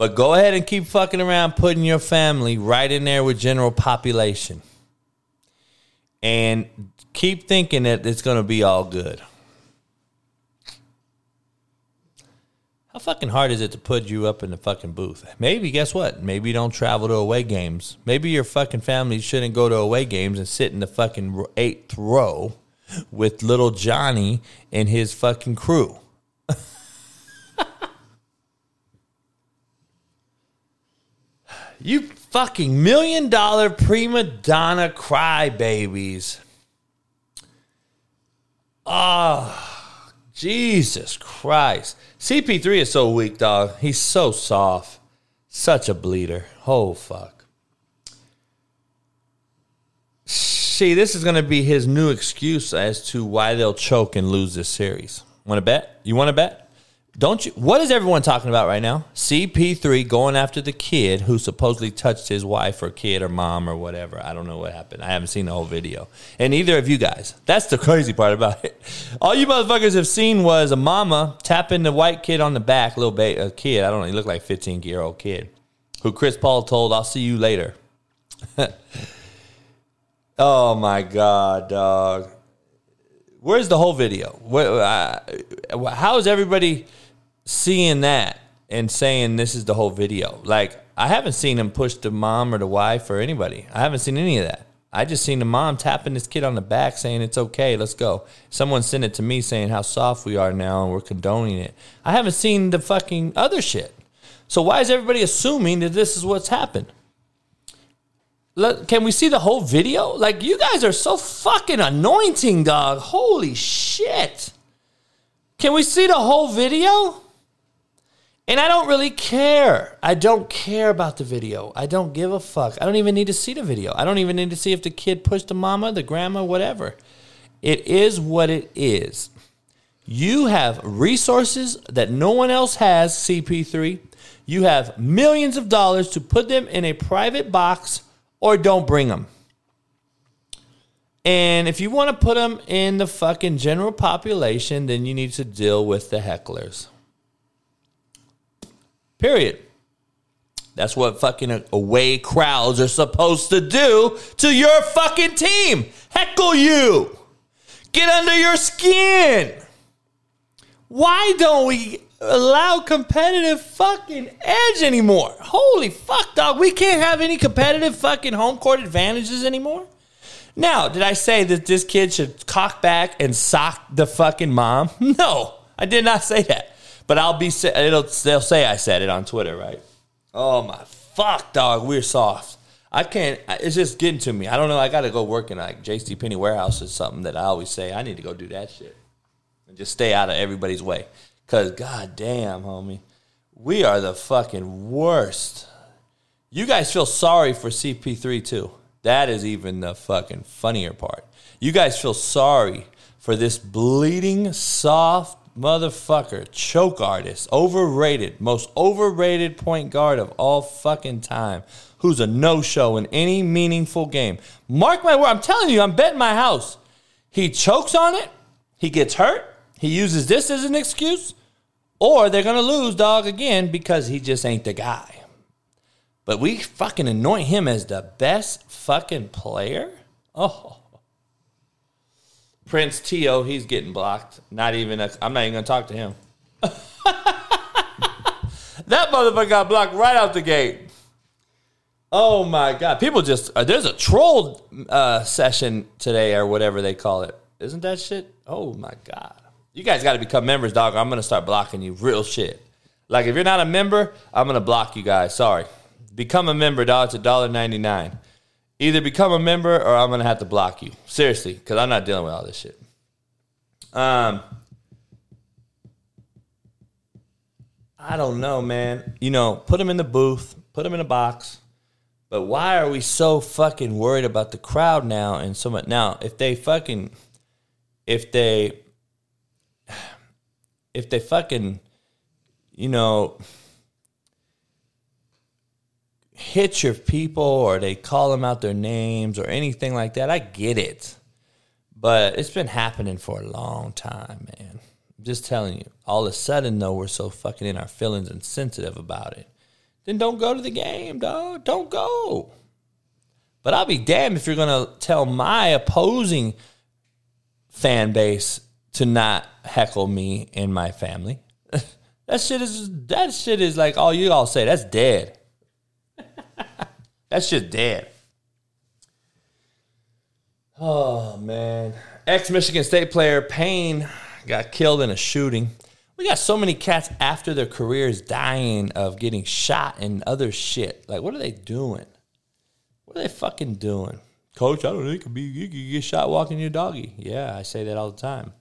But go ahead and keep fucking around putting your family right in there with general population. And keep thinking that it's going to be all good. How fucking hard is it to put you up in the fucking booth? Maybe, guess what? Maybe you don't travel to away games. Maybe your fucking family shouldn't go to away games and sit in the fucking eighth row with little Johnny and his fucking crew. You fucking million dollar prima donna crybabies. Ah, oh, Jesus Christ. CP3 is so weak, dog. He's so soft. Such a bleeder. Oh, fuck. See, this is going to be his new excuse as to why they'll choke and lose this series. Want to bet? You want to bet? Don't you? What is everyone talking about right now? CP3 going after the kid who supposedly touched his wife or kid or mom or whatever. I don't know what happened. I haven't seen the whole video. And neither of you guys. That's the crazy part about it. All you motherfuckers have seen was a mama tapping the white kid on the back, little ba- a kid. I don't know. He looked like 15 year old kid who Chris Paul told, "I'll see you later." oh my god, dog. Where's the whole video? Where, uh, how is everybody seeing that and saying this is the whole video? Like, I haven't seen him push the mom or the wife or anybody. I haven't seen any of that. I just seen the mom tapping this kid on the back saying it's okay, let's go. Someone sent it to me saying how soft we are now and we're condoning it. I haven't seen the fucking other shit. So why is everybody assuming that this is what's happened? Let, can we see the whole video? Like you guys are so fucking anointing, dog. Holy shit. Can we see the whole video? And I don't really care. I don't care about the video. I don't give a fuck. I don't even need to see the video. I don't even need to see if the kid pushed the mama, the grandma, whatever. It is what it is. You have resources that no one else has, CP3. You have millions of dollars to put them in a private box or don't bring them. And if you want to put them in the fucking general population, then you need to deal with the hecklers. Period. That's what fucking away crowds are supposed to do to your fucking team. Heckle you. Get under your skin. Why don't we allow competitive fucking edge anymore? Holy fuck, dog. We can't have any competitive fucking home court advantages anymore. Now, did I say that this kid should cock back and sock the fucking mom? No, I did not say that. But I'll be it'll they'll say I said it on Twitter, right? Oh my fuck, dog, we're soft. I can't. It's just getting to me. I don't know. I got to go work in like J.C. Penney warehouse or something that I always say I need to go do that shit and just stay out of everybody's way. Cause god damn, homie, we are the fucking worst. You guys feel sorry for CP3 too. That is even the fucking funnier part. You guys feel sorry for this bleeding, soft motherfucker, choke artist, overrated, most overrated point guard of all fucking time, who's a no show in any meaningful game. Mark my word, I'm telling you, I'm betting my house. He chokes on it, he gets hurt, he uses this as an excuse, or they're going to lose, dog, again because he just ain't the guy. But we fucking anoint him as the best fucking player? Oh. Prince Tio, he's getting blocked. Not even, I'm not even to talk to him. that motherfucker got blocked right out the gate. Oh my God. People just, uh, there's a troll uh, session today or whatever they call it. Isn't that shit? Oh my God. You guys got to become members, dog. I'm to start blocking you. Real shit. Like, if you're not a member, I'm to block you guys. Sorry. Become a member, dog. It's $1.99. Either become a member or I'm to have to block you. Seriously, because I'm not dealing with all this shit. Um, I don't know, man. You know, put them in the booth, put them in a box. But why are we so fucking worried about the crowd now and so much? Now, if they fucking, if they, if they fucking, you know, hit your people or they call them out their names or anything like that, I get it. But it's been happening for a long time, man. I'm just telling you. All of a sudden, though, we're so fucking in our feelings and sensitive about it. Then don't go to the game, dog. Don't go. But I'll be damned if you're going to tell my opposing fan base to not heckle me and my family. that shit is that shit is like all you all say. That's dead. That's just dead. Oh man. Ex Michigan State player Payne got killed in a shooting. We got so many cats after their careers dying of getting shot and other shit. Like, what are they doing? What are they fucking doing? Coach, I don't. You could be you could get shot walking your doggy. Yeah, I say that all the time.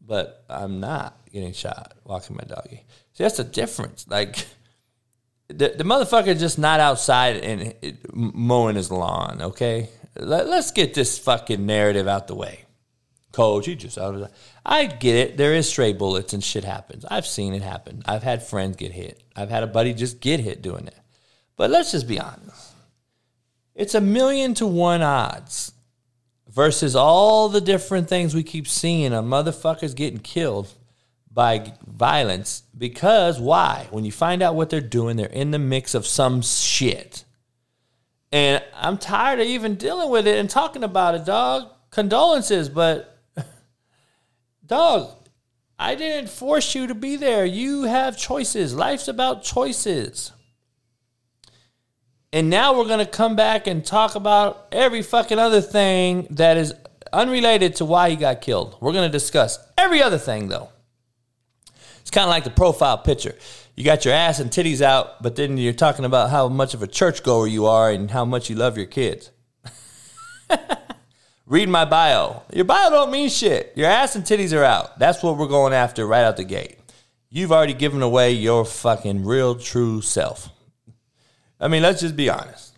But I'm not getting shot walking my doggy. See, that's the difference. Like the, the motherfucker just not outside and mowing his lawn. Okay, Let, let's get this fucking narrative out the way. Coach, he just out of. I get it. There is stray bullets and shit happens. I've seen it happen. I've had friends get hit. I've had a buddy just get hit doing it. But let's just be honest. It's a million to one odds versus all the different things we keep seeing on motherfuckers getting killed by violence because why? When you find out what they're doing, they're in the mix of some shit. And I'm tired of even dealing with it and talking about it, dog. Condolences, but dog, I didn't force you to be there. You have choices. Life's about choices. And now we're going to come back and talk about every fucking other thing that is unrelated to why he got killed. We're going to discuss every other thing, though. It's kind of like the profile picture. You got your ass and titties out, but then you're talking about how much of a churchgoer you are and how much you love your kids. Read my bio. Your bio don't mean shit. Your ass and titties are out. That's what we're going after right out the gate. You've already given away your fucking real true self. I mean, let's just be honest.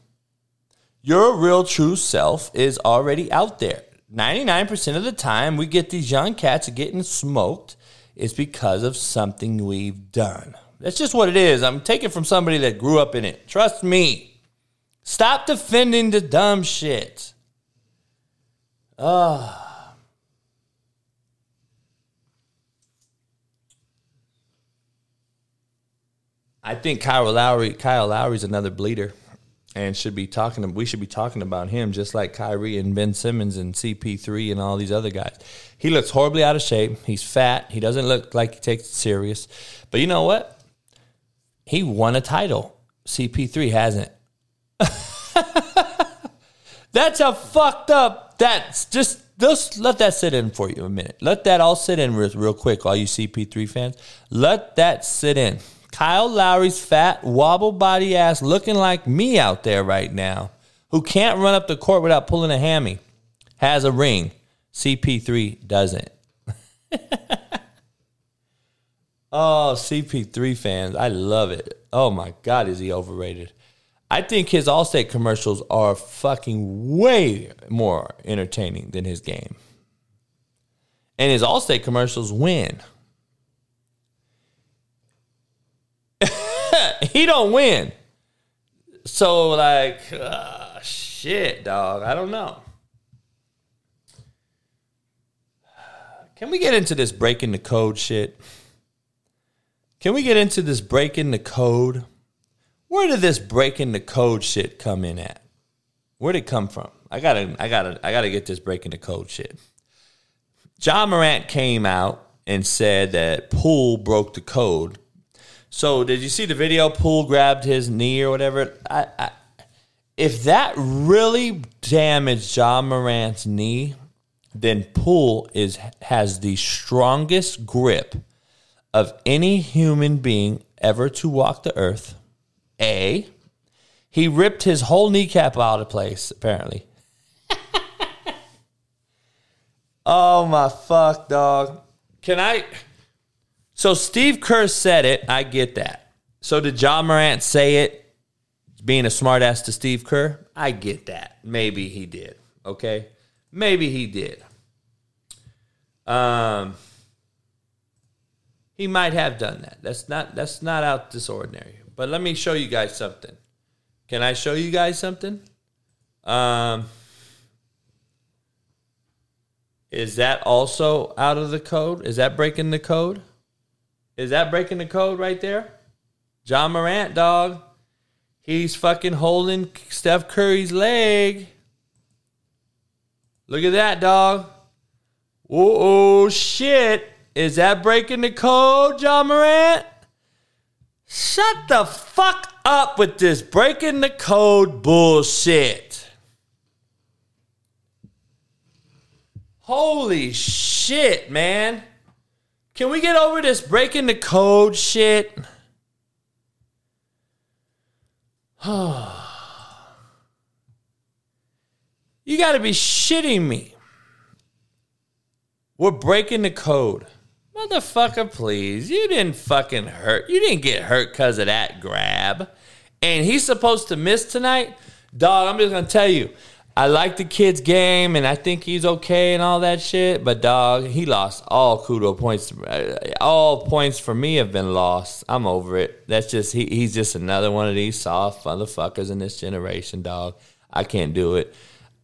Your real true self is already out there. 99% of the time we get these young cats getting smoked is because of something we've done. That's just what it is. I'm taking from somebody that grew up in it. Trust me. Stop defending the dumb shit. Ah. I think Kyle Lowry, Kyle Lowry's another bleeder, and should be talking. We should be talking about him just like Kyrie and Ben Simmons and CP3 and all these other guys. He looks horribly out of shape. He's fat. He doesn't look like he takes it serious. But you know what? He won a title. CP3 hasn't. That's a fucked up. That's just just let that sit in for you a minute. Let that all sit in real, real quick, all you CP3 fans. Let that sit in. Kyle Lowry's fat, wobble body ass looking like me out there right now, who can't run up the court without pulling a hammy, has a ring. CP3 doesn't. oh, CP3 fans, I love it. Oh my God, is he overrated? I think his Allstate commercials are fucking way more entertaining than his game. And his Allstate commercials win. he don't win. So like, uh, shit, dog. I don't know. Can we get into this breaking the code shit? Can we get into this breaking the code? Where did this breaking the code shit come in at? Where did it come from? I gotta, I gotta, I gotta get this breaking the code shit. John Morant came out and said that Poole broke the code. So did you see the video? Poole grabbed his knee or whatever. I, I, if that really damaged John Morant's knee, then Poole is has the strongest grip of any human being ever to walk the earth. A, he ripped his whole kneecap out of place, apparently. oh my fuck, dog. Can I? So Steve Kerr said it. I get that. So did John Morant say it, being a smartass to Steve Kerr? I get that. Maybe he did. Okay, maybe he did. Um, he might have done that. That's not that's not out this ordinary. But let me show you guys something. Can I show you guys something? Um, is that also out of the code? Is that breaking the code? Is that breaking the code right there? John Morant, dog. He's fucking holding Steph Curry's leg. Look at that, dog. Oh, shit. Is that breaking the code, John Morant? Shut the fuck up with this breaking the code bullshit. Holy shit, man. Can we get over this breaking the code shit? you got to be shitting me. We're breaking the code. Motherfucker, please. You didn't fucking hurt. You didn't get hurt because of that grab. And he's supposed to miss tonight? Dog, I'm just going to tell you. I like the kid's game and I think he's okay and all that shit. But, dog, he lost all kudo points. Uh, all points for me have been lost. I'm over it. That's just, he, he's just another one of these soft motherfuckers in this generation, dog. I can't do it.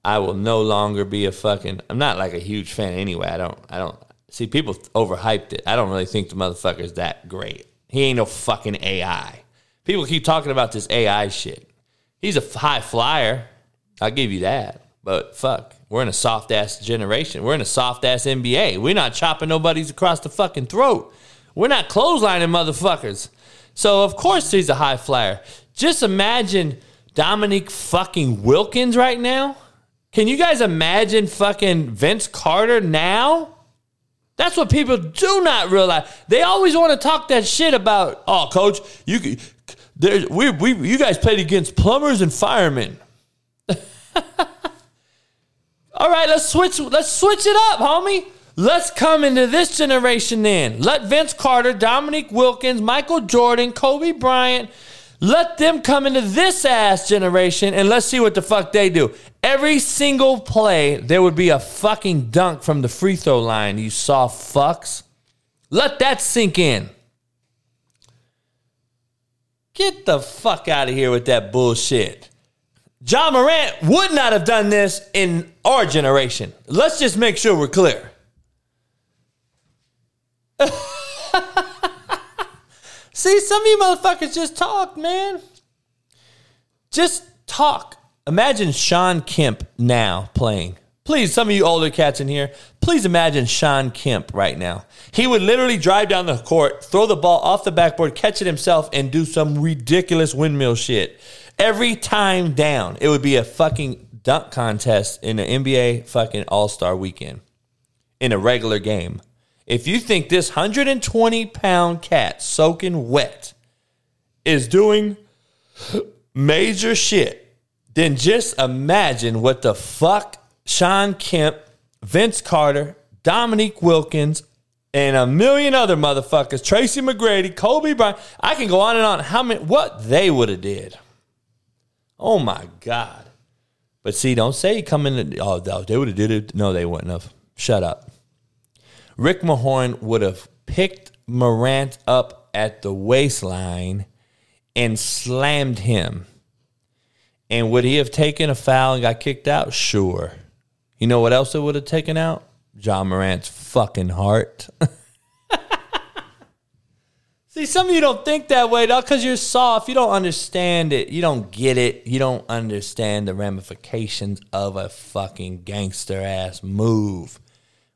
I will no longer be a fucking. I'm not like a huge fan anyway. I don't. I don't see people overhyped it. I don't really think the motherfucker's that great. He ain't no fucking AI. People keep talking about this AI shit. He's a high flyer. I'll give you that. But fuck, we're in a soft ass generation. We're in a soft ass NBA. We're not chopping nobody's across the fucking throat. We're not clotheslining motherfuckers. So of course he's a high flyer. Just imagine Dominique fucking Wilkins right now. Can you guys imagine fucking Vince Carter now? That's what people do not realize. They always want to talk that shit about, oh, coach, you there, we, we, you guys played against plumbers and firemen. All right, let's switch. Let's switch it up, homie. Let's come into this generation then. Let Vince Carter, Dominique Wilkins, Michael Jordan, Kobe Bryant, let them come into this ass generation and let's see what the fuck they do. Every single play, there would be a fucking dunk from the free throw line, you soft fucks. Let that sink in. Get the fuck out of here with that bullshit. Ja Morant would not have done this in our generation. Let's just make sure we're clear. See, some of you motherfuckers just talk, man. Just talk. Imagine Shawn Kemp now playing. Please, some of you older cats in here, please imagine Shawn Kemp right now. He would literally drive down the court, throw the ball off the backboard, catch it himself, and do some ridiculous windmill shit. Every time down, it would be a fucking dunk contest in the NBA fucking All Star weekend in a regular game. If you think this 120 pound cat soaking wet is doing major shit, then just imagine what the fuck Shawn Kemp, Vince Carter, Dominique Wilkins, and a million other motherfuckers, Tracy McGrady, Kobe Bryant. I can go on and on. How many? What they would have did? Oh my god! But see, don't say coming. To, oh, they would have did it. No, they wouldn't have. Shut up. Rick Mahorn would have picked Morant up at the waistline and slammed him. And would he have taken a foul and got kicked out? Sure. You know what else it would have taken out? John Morant's fucking heart. See, some of you don't think that way, though, because you're soft. You don't understand it. You don't get it. You don't understand the ramifications of a fucking gangster ass move.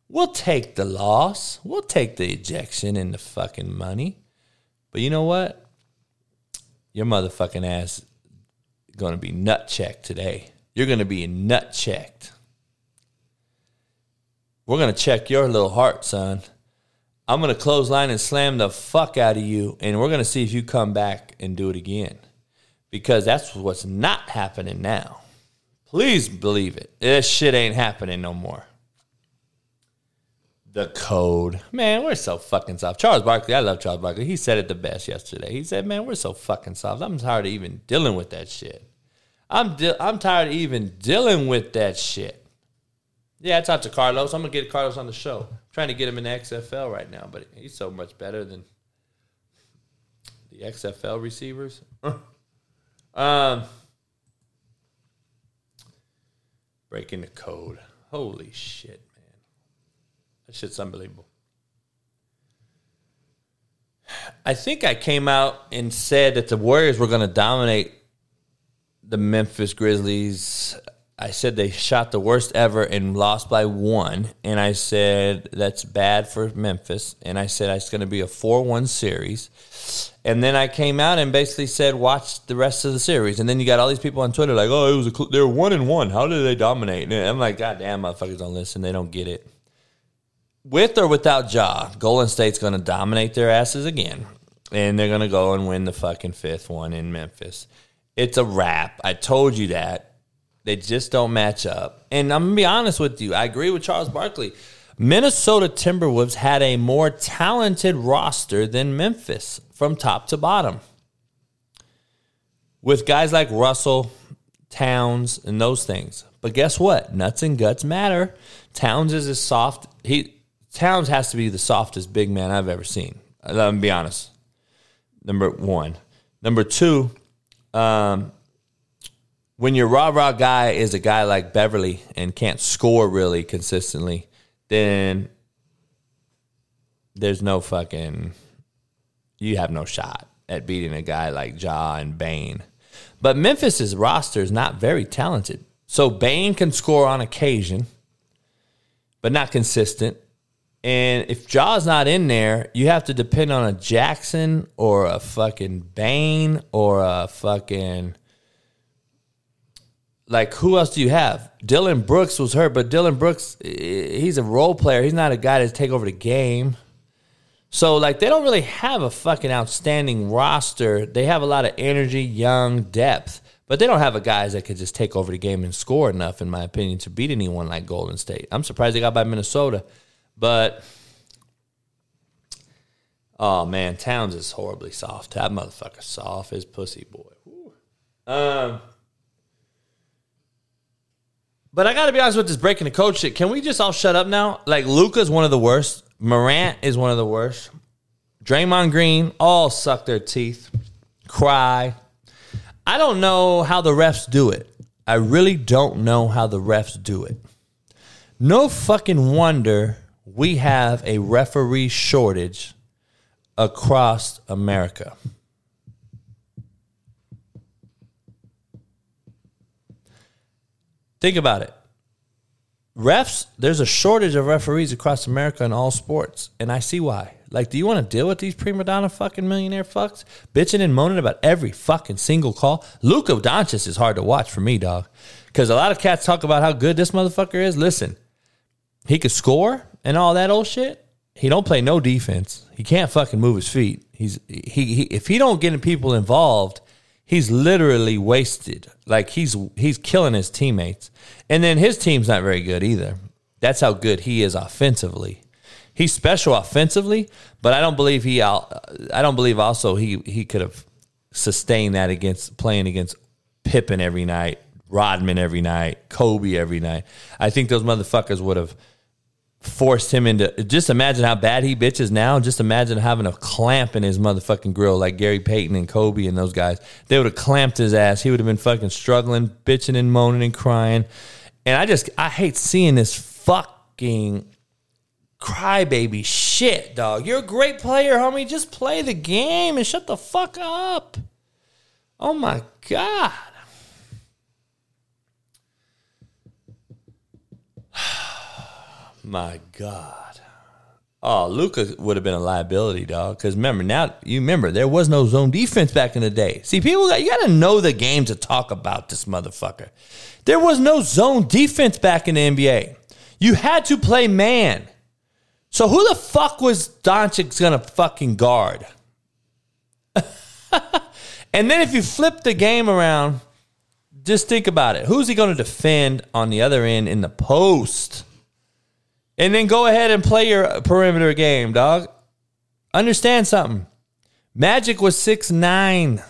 We'll take the loss. We'll take the ejection and the fucking money. But you know what? Your motherfucking ass going to be nut checked today. You're going to be nut checked. We're going to check your little heart, son. I'm going to clothesline and slam the fuck out of you, and we're going to see if you come back and do it again. Because that's what's not happening now. Please believe it. This shit ain't happening no more. The code. Man, we're so fucking soft. Charles Barkley, I love Charles Barkley. He said it the best yesterday. He said, Man, we're so fucking soft. I'm tired of even dealing with that shit. I'm, I'm tired of even dealing with that shit. Yeah, I talked to Carlos. I'm gonna get Carlos on the show. I'm trying to get him in the XFL right now, but he's so much better than the XFL receivers. um, breaking the code. Holy shit, man! That shit's unbelievable. I think I came out and said that the Warriors were going to dominate the Memphis Grizzlies I said they shot the worst ever and lost by one. And I said that's bad for Memphis. And I said it's going to be a 4 1 series. And then I came out and basically said, watch the rest of the series. And then you got all these people on Twitter like, oh, it was a cl- they're one and one. How did they dominate? And I'm like, God damn, motherfuckers don't listen. They don't get it. With or without Ja, Golden State's going to dominate their asses again. And they're going to go and win the fucking fifth one in Memphis. It's a wrap. I told you that. They just don't match up. And I'm gonna be honest with you. I agree with Charles Barkley. Minnesota Timberwolves had a more talented roster than Memphis from top to bottom. With guys like Russell, Towns, and those things. But guess what? Nuts and guts matter. Towns is as soft. He Towns has to be the softest big man I've ever seen. Let me be honest. Number one. Number two, um, when your rah rah guy is a guy like Beverley and can't score really consistently, then there's no fucking you have no shot at beating a guy like Ja and Bane. But Memphis's roster is not very talented. So Bane can score on occasion, but not consistent. And if Ja's not in there, you have to depend on a Jackson or a fucking Bane or a fucking like who else do you have? Dillon Brooks was hurt, but Dillon Brooks he's a role player. He's not a guy to take over the game. So like they don't really have a fucking outstanding roster. They have a lot of energy, young depth, but they don't have a guys that could just take over the game and score enough, in my opinion, to beat anyone like Golden State. I'm surprised they got by Minnesota, but oh man, Towns is horribly soft. That motherfucker soft as pussy boy. Um. But I got to be honest with this breaking the code shit. Can we just all shut up now? Like Luka's one of the worst. Morant is one of the worst. Draymond Green all suck their teeth, cry. I don't know how the refs do it. I really don't know how the refs do it. No fucking wonder we have a referee shortage across America. Think about it. Refs, there's a shortage of referees across America in all sports, and I see why. Like, do you want to deal with these prima donna fucking millionaire fucks bitching and moaning about every fucking single call? Luka Doncic is hard to watch for me, dog, because a lot of cats talk about how good this motherfucker is. Listen, he could score and all that old shit. He don't play no defense. He can't fucking move his feet. He's he, he if he don't get people involved, he's literally wasted. Like he's he's killing his teammates. And then his team's not very good either. That's how good he is offensively. He's special offensively, but I don't believe he I don't believe also he he could have sustained that against playing against Pippen every night, Rodman every night, Kobe every night. I think those motherfuckers would have forced him into just imagine how bad he bitches now. Just imagine having a clamp in his motherfucking grill like Gary Payton and Kobe and those guys. They would have clamped his ass. He would have been fucking struggling, bitching and moaning and crying. And I just I hate seeing this fucking crybaby shit, dog. You're a great player, homie. Just play the game and shut the fuck up. Oh my god. My God. Oh, Luka would have been a liability, dog. Because remember, now you remember there was no zone defense back in the day. See, people, got, you got to know the game to talk about this motherfucker. There was no zone defense back in the NBA. You had to play man. So who the fuck was Doncic gonna fucking guard? and then if you flip the game around, just think about it. Who's he gonna defend on the other end in the post? And then go ahead and play your perimeter game, dog. Understand something. Magic was six nine.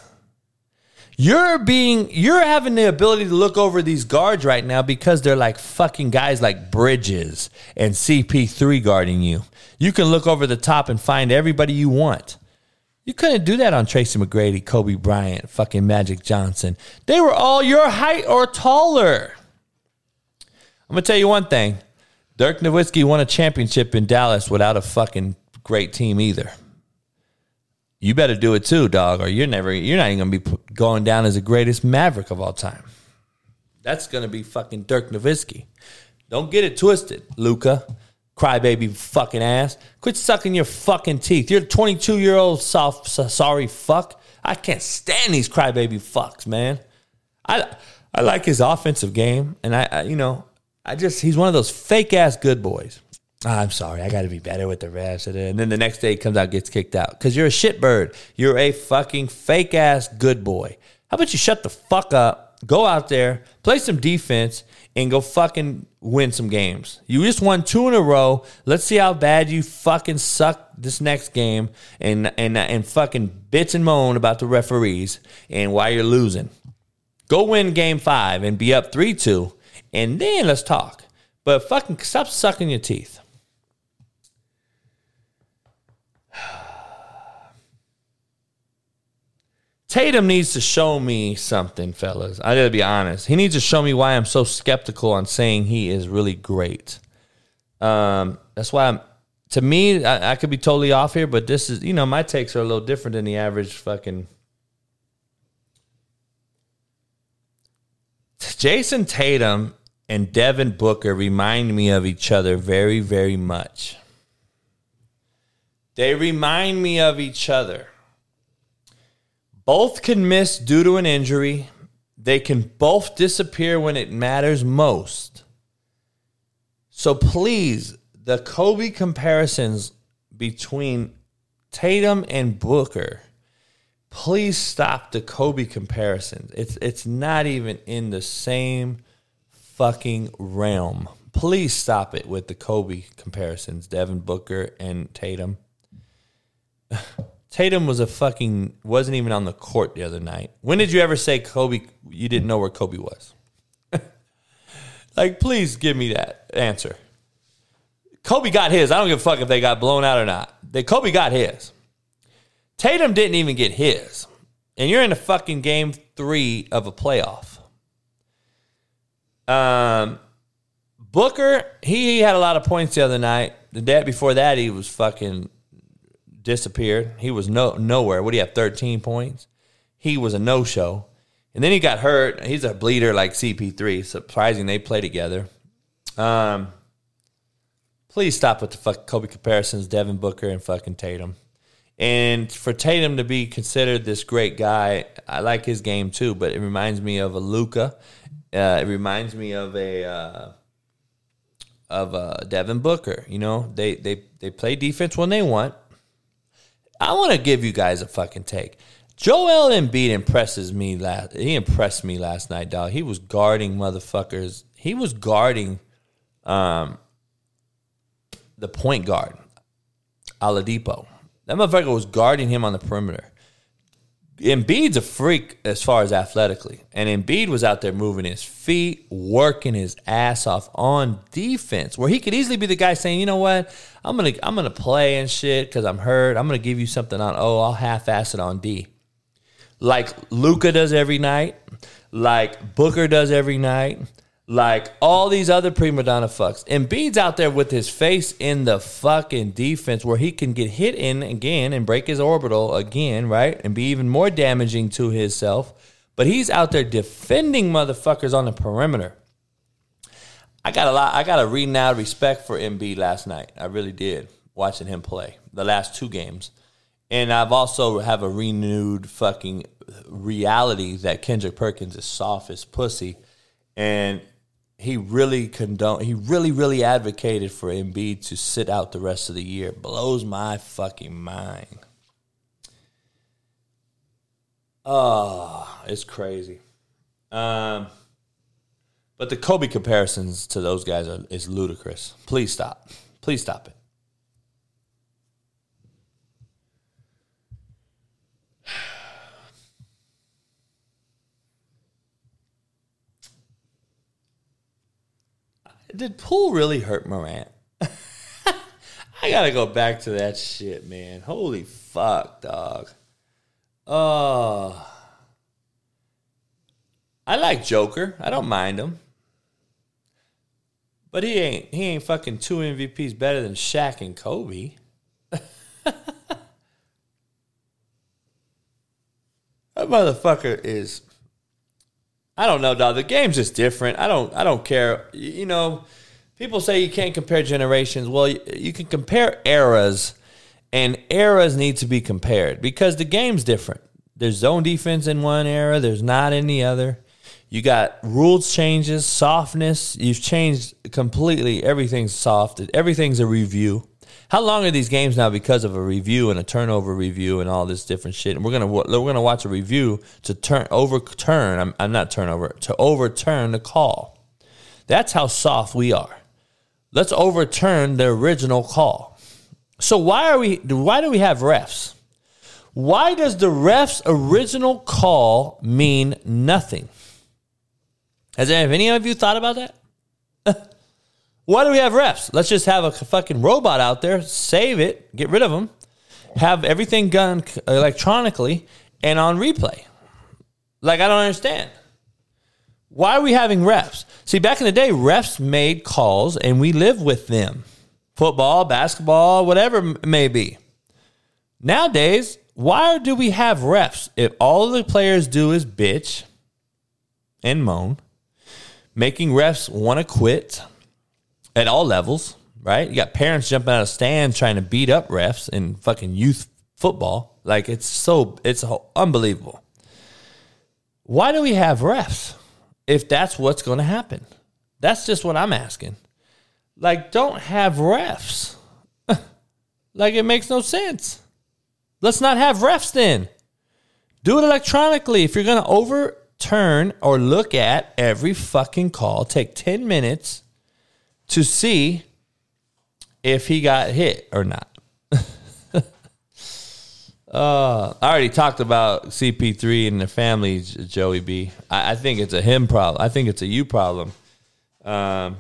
You're being you're having the ability to look over these guards right now because they're like fucking guys like Bridges and CP3 guarding you. You can look over the top and find everybody you want. You couldn't do that on Tracy McGrady, Kobe Bryant, fucking Magic Johnson. They were all your height or taller. I'm gonna tell you one thing. Dirk Nowitzki won a championship in Dallas without a fucking great team either. You better do it too, dog, or you're never you're not even gonna be going down as the greatest Maverick of all time. That's gonna be fucking Dirk Nowitzki. Don't get it twisted, Luka. Crybaby fucking ass. Quit sucking your fucking teeth. You're a 22 year old soft sorry fuck. I can't stand these crybaby fucks, man. I I like his offensive game, and I, I you know I just he's one of those fake ass good boys. Ah, I'm sorry, I got to be better with the refs. And then the next day he comes out, gets kicked out because you're a shitbird. You're a fucking fake ass good boy. How about you shut the fuck up go out there, play some defense, and go fucking win some games. You just won two in a row. Let's see how bad you fucking suck this next game and and and fucking bitch and moan about the referees and why you're losing. Go win game five and be up three two, and then let's talk. But fucking stop sucking your teeth. Tatum needs to show me something, fellas. I gotta be honest. He needs to show me why I'm so skeptical on saying he is really great. Um, that's why I'm. To me, I, I could be totally off here, but this is, you know, my takes are a little different than the average fucking. Jayson Tatum and Devin Booker remind me of each other very, very much. They remind me of each other. Both can miss due to an injury. They can both disappear when it matters most. So please, the Kobe comparisons between Tatum and Booker, please stop the Kobe comparisons. It's it's not even in the same fucking realm. Please stop it with the Kobe comparisons, Devin Booker and Tatum. Tatum was a fucking wasn't even on the court the other night. When did you ever say Kobe? You didn't know where Kobe was. like, please give me that answer. Kobe got his. I don't give a fuck if they got blown out or not. They Kobe got his. Tatum didn't even get his, and you're in a fucking game three of a playoff. Um, Booker, he, he had a lot of points the other night. The day before that, he was fucking disappeared. He was no nowhere. What do you have? Thirteen points. He was a no show, and then he got hurt. He's a bleeder like CP3. Surprising they play together. Um, please stop with the fuck Kobe comparisons, Devin Booker and fucking Tatum. And for Tatum to be considered this great guy, I like his game too. But it reminds me of a Luka. Uh, it reminds me of a. Uh, of uh, Devin Booker, you know, they they they play defense when they want. I want to give you guys a fucking take. Joel Embiid impresses me last. He impressed me last night, dog. He was guarding motherfuckers. He was guarding, um, the point guard, Oladipo. That motherfucker was guarding him on the perimeter. Embiid's a freak as far as athletically, and Embiid was out there moving his feet, working his ass off on defense, where he could easily be the guy saying, "You know what? I'm gonna I'm gonna play and shit because I'm hurt. I'm gonna give you something on. Oh, I'll half-ass it on D, like Luka does every night, like Booker does every night, like all these other prima donna fucks. Embiid's out there with his face in the fucking defense where he can get hit in again and break his orbital again, right? And be even more damaging to himself. But he's out there defending motherfuckers on the perimeter. I got a lot I got a renewed respect for Embiid last night. I really did watching him play the last two games. And I've also have a renewed fucking reality that Kendrick Perkins is soft as pussy. And he really condone he really really advocated for Embiid to sit out the rest of the year. Blows my fucking mind. Oh, it's crazy. Um, but the Kobe comparisons to those guys are is ludicrous. Please stop. Please stop it. Did Poole really hurt Morant? I gotta go back to that shit, man. Holy fuck, dog. Oh. I like Joker. I don't mind him. But he ain't he ain't fucking two MVPs better than Shaq and Kobe. that motherfucker is I don't know, dog. The game's just different. I don't. I don't care. You know, people say you can't compare generations. Well, you, you can compare eras, and eras need to be compared because the game's different. There's zone defense in one era. There's not in the other. You got rules changes, softness. You've changed completely. Everything's soft. Everything's a review. How long are these games now because of a review and a turnover review and all this different shit? And we're gonna we're gonna watch a review to turn overturn. I'm, I'm not turnover to overturn the call. That's how soft we are. Let's overturn the original call. So why are we? Why do we have refs? Why does the ref's original call mean nothing? Has any of you thought about that? Why do we have refs? Let's just have a fucking robot out there, save it, get rid of them, have everything done electronically and on replay. Like, I don't understand. Why are we having refs? See, back in the day, refs made calls and we live with them football, basketball, whatever it may be. Nowadays, why do we have refs if all the players do is bitch and moan, making refs want to quit? At all levels, right? You got parents jumping out of stands trying to beat up refs in fucking youth football. Like it's so it's unbelievable. Why do we have refs if that's what's going to happen? That's just what I'm asking. Like don't have refs. like it makes no sense. Let's not have refs then. Do it electronically. If you're going to overturn or look at every fucking call, take 10 minutes to see if he got hit or not. uh, I already talked about CP3 and the family, Joey B. I, I think it's a him problem. I think it's a you problem. Um,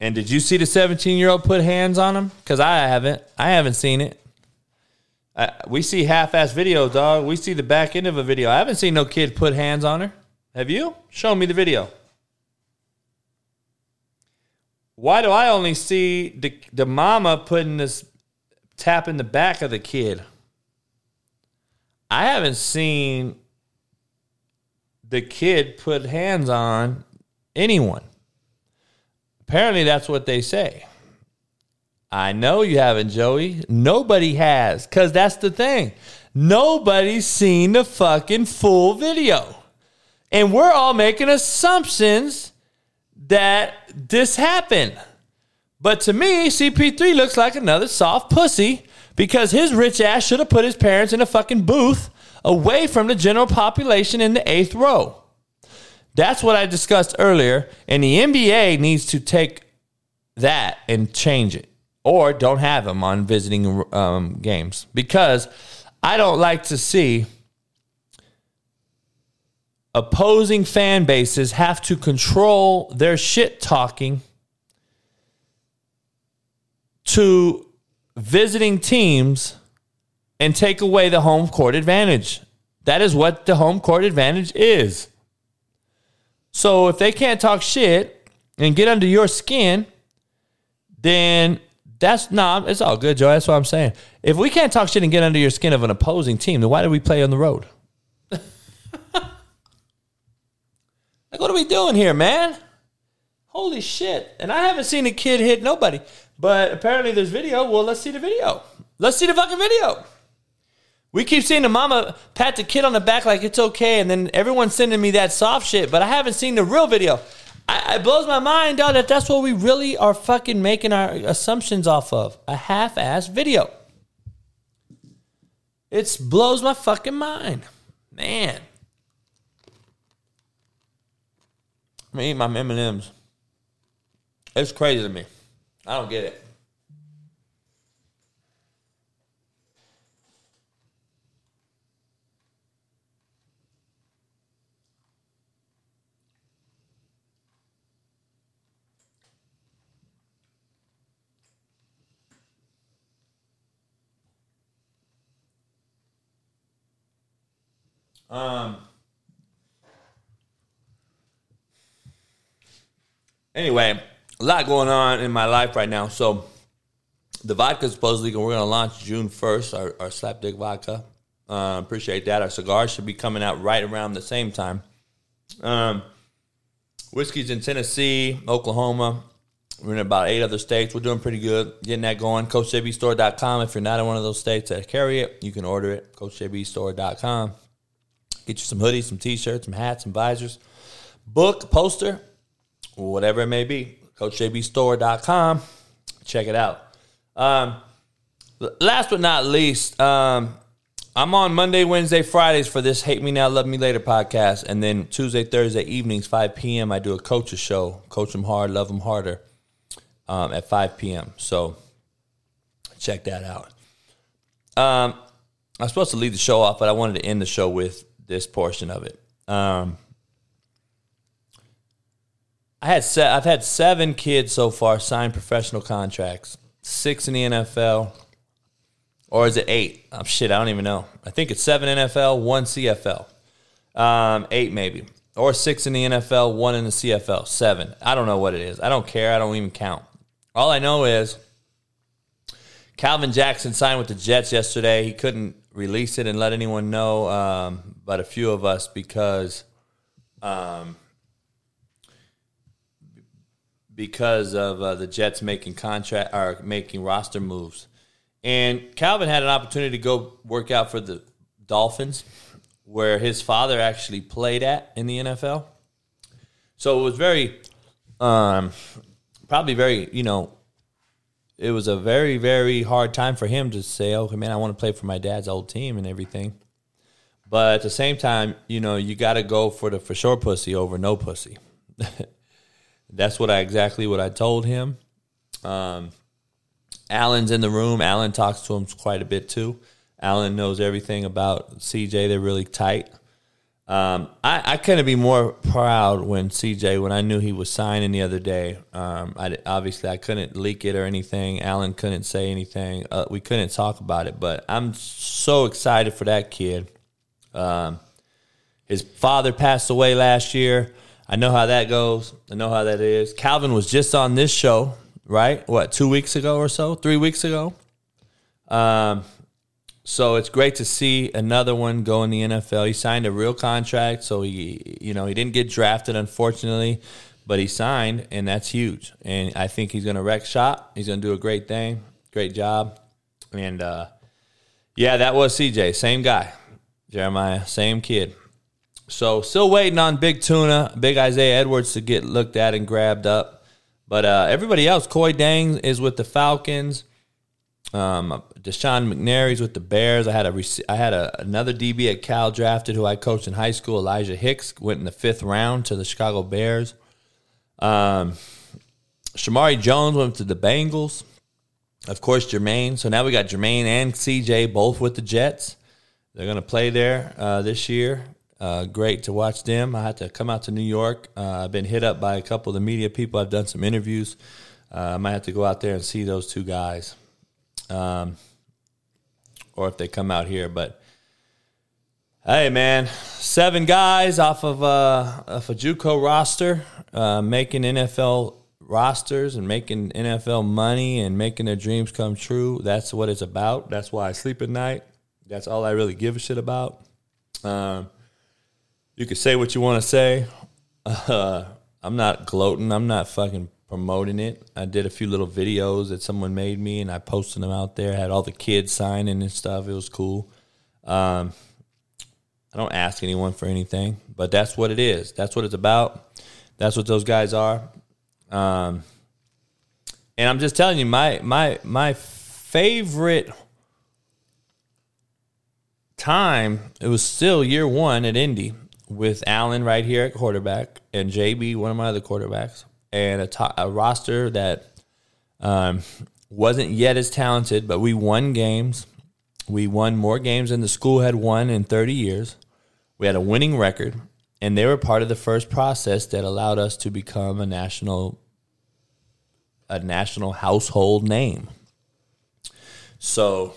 and did you see the 17 year old put hands on him? Because I haven't. I haven't seen it. I, we see half ass video, dog. We see the back end of a video. I haven't seen no kid put hands on her. Have you? Show me the video why do I only see the the mama putting this tap in the back of the kid? I haven't seen the kid put hands on anyone. Apparently, that's what they say. I know you haven't, Joey. Nobody has, because that's the thing. Nobody's seen the fucking full video. And we're all making assumptions that this happened. But to me, CP3 looks like another soft pussy because his rich ass should have put his parents in a fucking booth away from the general population in the eighth row. That's what I discussed earlier. And the NBA needs to take that and change it or don't have them on visiting um, games because I don't like to see opposing fan bases have to control their shit talking to visiting teams and take away the home court advantage. That is what the home court advantage is. So if they can't talk shit and get under your skin, then that's not, it's all good, Joe. That's what I'm saying. If we can't talk shit and get under your skin of an opposing team, then why do we play on the road? Like, what are we doing here, man? Holy shit. And I haven't seen a kid hit nobody. But apparently there's video. Well, let's see the video. Let's see the fucking video. We keep seeing the mama pat the kid on the back like it's okay, and then everyone's sending me that soft shit, but I haven't seen the real video. I, it blows my mind, dog, that that's what we really are fucking making our assumptions off of a half ass video. It blows my fucking mind. Man. I'm eat my M&Ms. It's crazy to me. I don't get it. Um, Anyway, a lot going on in my life right now. So the vodka is supposedly we're going to launch June 1st, our, our slapdick vodka. Uh, appreciate that. Our cigars should be coming out right around the same time. Um, whiskey's in Tennessee, Oklahoma. We're in about eight other states. We're doing pretty good, getting that going. CoachJBStore.com. If you're not in one of those states that carry it, you can order it. CoachJBStore.com. Get you some hoodies, some t-shirts, some hats, some visors. Book, poster, whatever it may be. CoachJBStore.com. Check it out. Um, last but not least, um, I'm on Monday, Wednesday, Fridays for this Hate Me Now, Love Me Later podcast. And then Tuesday, Thursday evenings, 5 p.m., I do a coach's show, Coach Them Hard, Love Them Harder, um, at 5 p.m. So check that out. Um, I was supposed to lead the show off, but I wanted to end the show with this portion of it. Um, I had se- I've had seven kids so far sign professional contracts, six in the NFL, or is it eight? Oh, shit, I don't even know. I think it's seven NFL, one CFL, um, eight maybe, or six in the NFL, one in the CFL, seven. I don't know what it is. I don't care. I don't even count. All I know is Calvin Jackson signed with the Jets yesterday. He couldn't release it and let anyone know, um, but a few of us because. Um, because of uh, the Jets making contract or making roster moves. And Calvin had an opportunity to go work out for the Dolphins, where his father actually played at in the NFL. So it was very, um, probably very, you know, it was a very, very hard time for him to say, okay, man, I want to play for my dad's old team and everything. But at the same time, you know, you got to go for the for sure pussy over no pussy. That's what I exactly what I told him. Um, Alan's in the room. Alan talks to him quite a bit too. Alan knows everything about CJ. They're really tight. Um, I, I couldn't be more proud when CJ, when I knew he was signing the other day. Um, I, obviously, I couldn't leak it or anything. Alan couldn't say anything. Uh, we couldn't talk about it, but I'm so excited for that kid. Um, his father passed away last year. I know how that goes. I know how that is. Calvin was just on this show, right? What, two weeks ago or so? Three weeks ago? Um, so it's great to see another one go in the NFL. He signed a real contract, so he, you know, he didn't get drafted, unfortunately, but he signed, and that's huge. And I think he's going to wreck shop. He's going to do a great thing, great job. And uh, yeah, that was CJ, same guy, Jeremiah, same kid. So still waiting on Big Tuna, Big Isaiah Edwards to get looked at and grabbed up. But uh, everybody else, Coy Dang is with the Falcons. Um, Deshaun McNary's with the Bears. I had a I had a, another DB at Cal drafted who I coached in high school. Elijah Hicks went in the fifth round to the Chicago Bears. Um, Shamari Jones went to the Bengals. Of course, Jermaine. So now we got Jermaine and CJ both with the Jets. They're going to play there uh, this year. Uh, great to watch them. I had to come out to New York. Uh, I've been hit up by a couple of the media people. I've done some interviews. Uh, I might have to go out there and see those two guys, um, or if they come out here. But hey, man, seven guys off of uh, off a JUCO roster, uh, making NFL rosters and making NFL money and making their dreams come true. That's what it's about. That's why I sleep at night. That's all I really give a shit about. Um, you could say what you want to say. Uh, I'm not gloating. I'm not fucking promoting it. I did a few little videos that someone made me, and I posted them out there. I Had all the kids signing and stuff. It was cool. Um, I don't ask anyone for anything, but that's what it is. That's what it's about. That's what those guys are. Um, and I'm just telling you, my my my favorite time. It was still year one at Indy with Allen right here at quarterback and JB, one of my other quarterbacks, and a, a roster that um, wasn't yet as talented, but we won games. We won more games than the school had won in 30 years. We had a winning record, and they were part of the first process that allowed us to become a national a national household name. So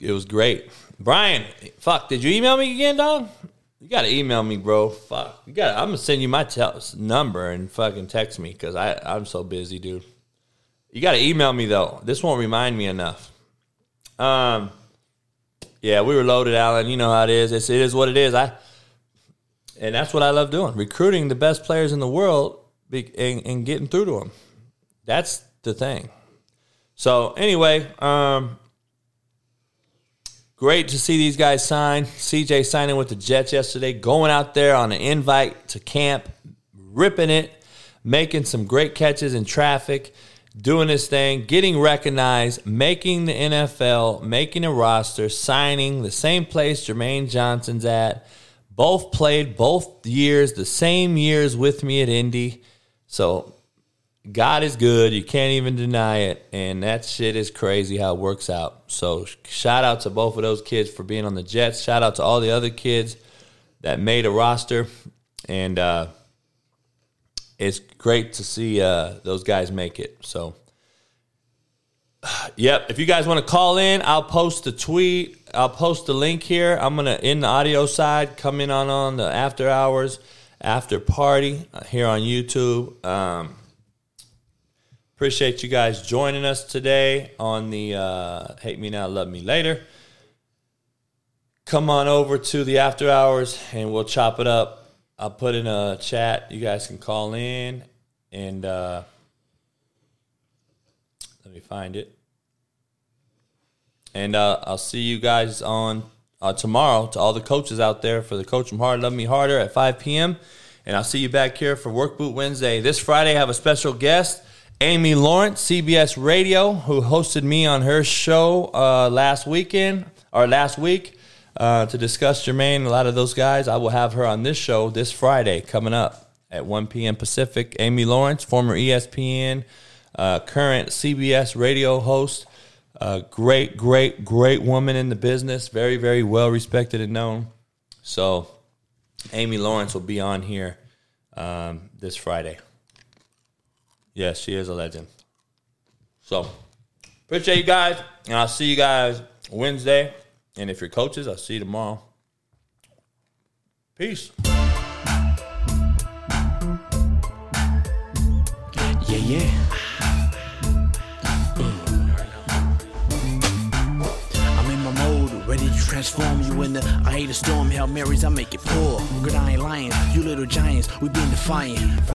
it was great. Brian, fuck, did you email me again, dog? You gotta email me, bro. Fuck, you got. I'm gonna send you my tel- number and fucking text me because I I'm so busy, dude. You gotta email me though. This won't remind me enough. Um, yeah, we were loaded, Alan. You know how it is. It's, it is what it is. I, and that's what I love doing: recruiting the best players in the world and, and getting through to them. That's the thing. So anyway, um, Great to see these guys sign. CJ signing with the Jets yesterday, going out there on an invite to camp, ripping it, making some great catches in traffic. doing his thing, getting recognized, making the NFL, making a roster, signing the same place Jermaine Johnson's at. Both played both years, the same years with me at Indy. So God is good. You can't even deny it. And that shit is crazy how it works out. So shout out to both of those kids for being on the Jets. Shout out to all the other kids that made a roster. And uh, it's great to see uh, those guys make it. So, yep. If you guys want to call in, I'll post the tweet. I'll post the link here. I'm gonna in the audio side come in on on the after hours, after party uh, here on YouTube. Um, appreciate you guys joining us today on the uh, Hate Me Now, Love Me Later. Come on over to the after hours and we'll chop it up I'll put in a chat. You guys can call in and uh, let me find it. And uh, I'll see you guys on uh, tomorrow to all the coaches out there for the Coach from Hard Love Me Harder at 5 p.m. And I'll see you back here for Work Boot Wednesday. This Friday, I have a special guest, Amy Lawrence, CBS Radio, who hosted me on her show uh, last weekend or last week uh, to discuss Jermaine, and a lot of those guys. I will have her on this show this Friday coming up at 1 p.m. Pacific. Amy Lawrence, former ESPN, uh, current CBS radio host. Great, great, great woman in the business. Very, very well respected and known. So, Amy Lawrence will be on here um, this Friday. Yes, she is a legend. So, appreciate you guys, and I'll see you guys Wednesday. And if you're coaches, I'll see you tomorrow. Peace. Yeah, yeah. Mm. I'm in my mode, ready to transform you in the I hate a storm, Hail Marys, I make it pour. Good, I ain't lying. You little giants, we been defiant.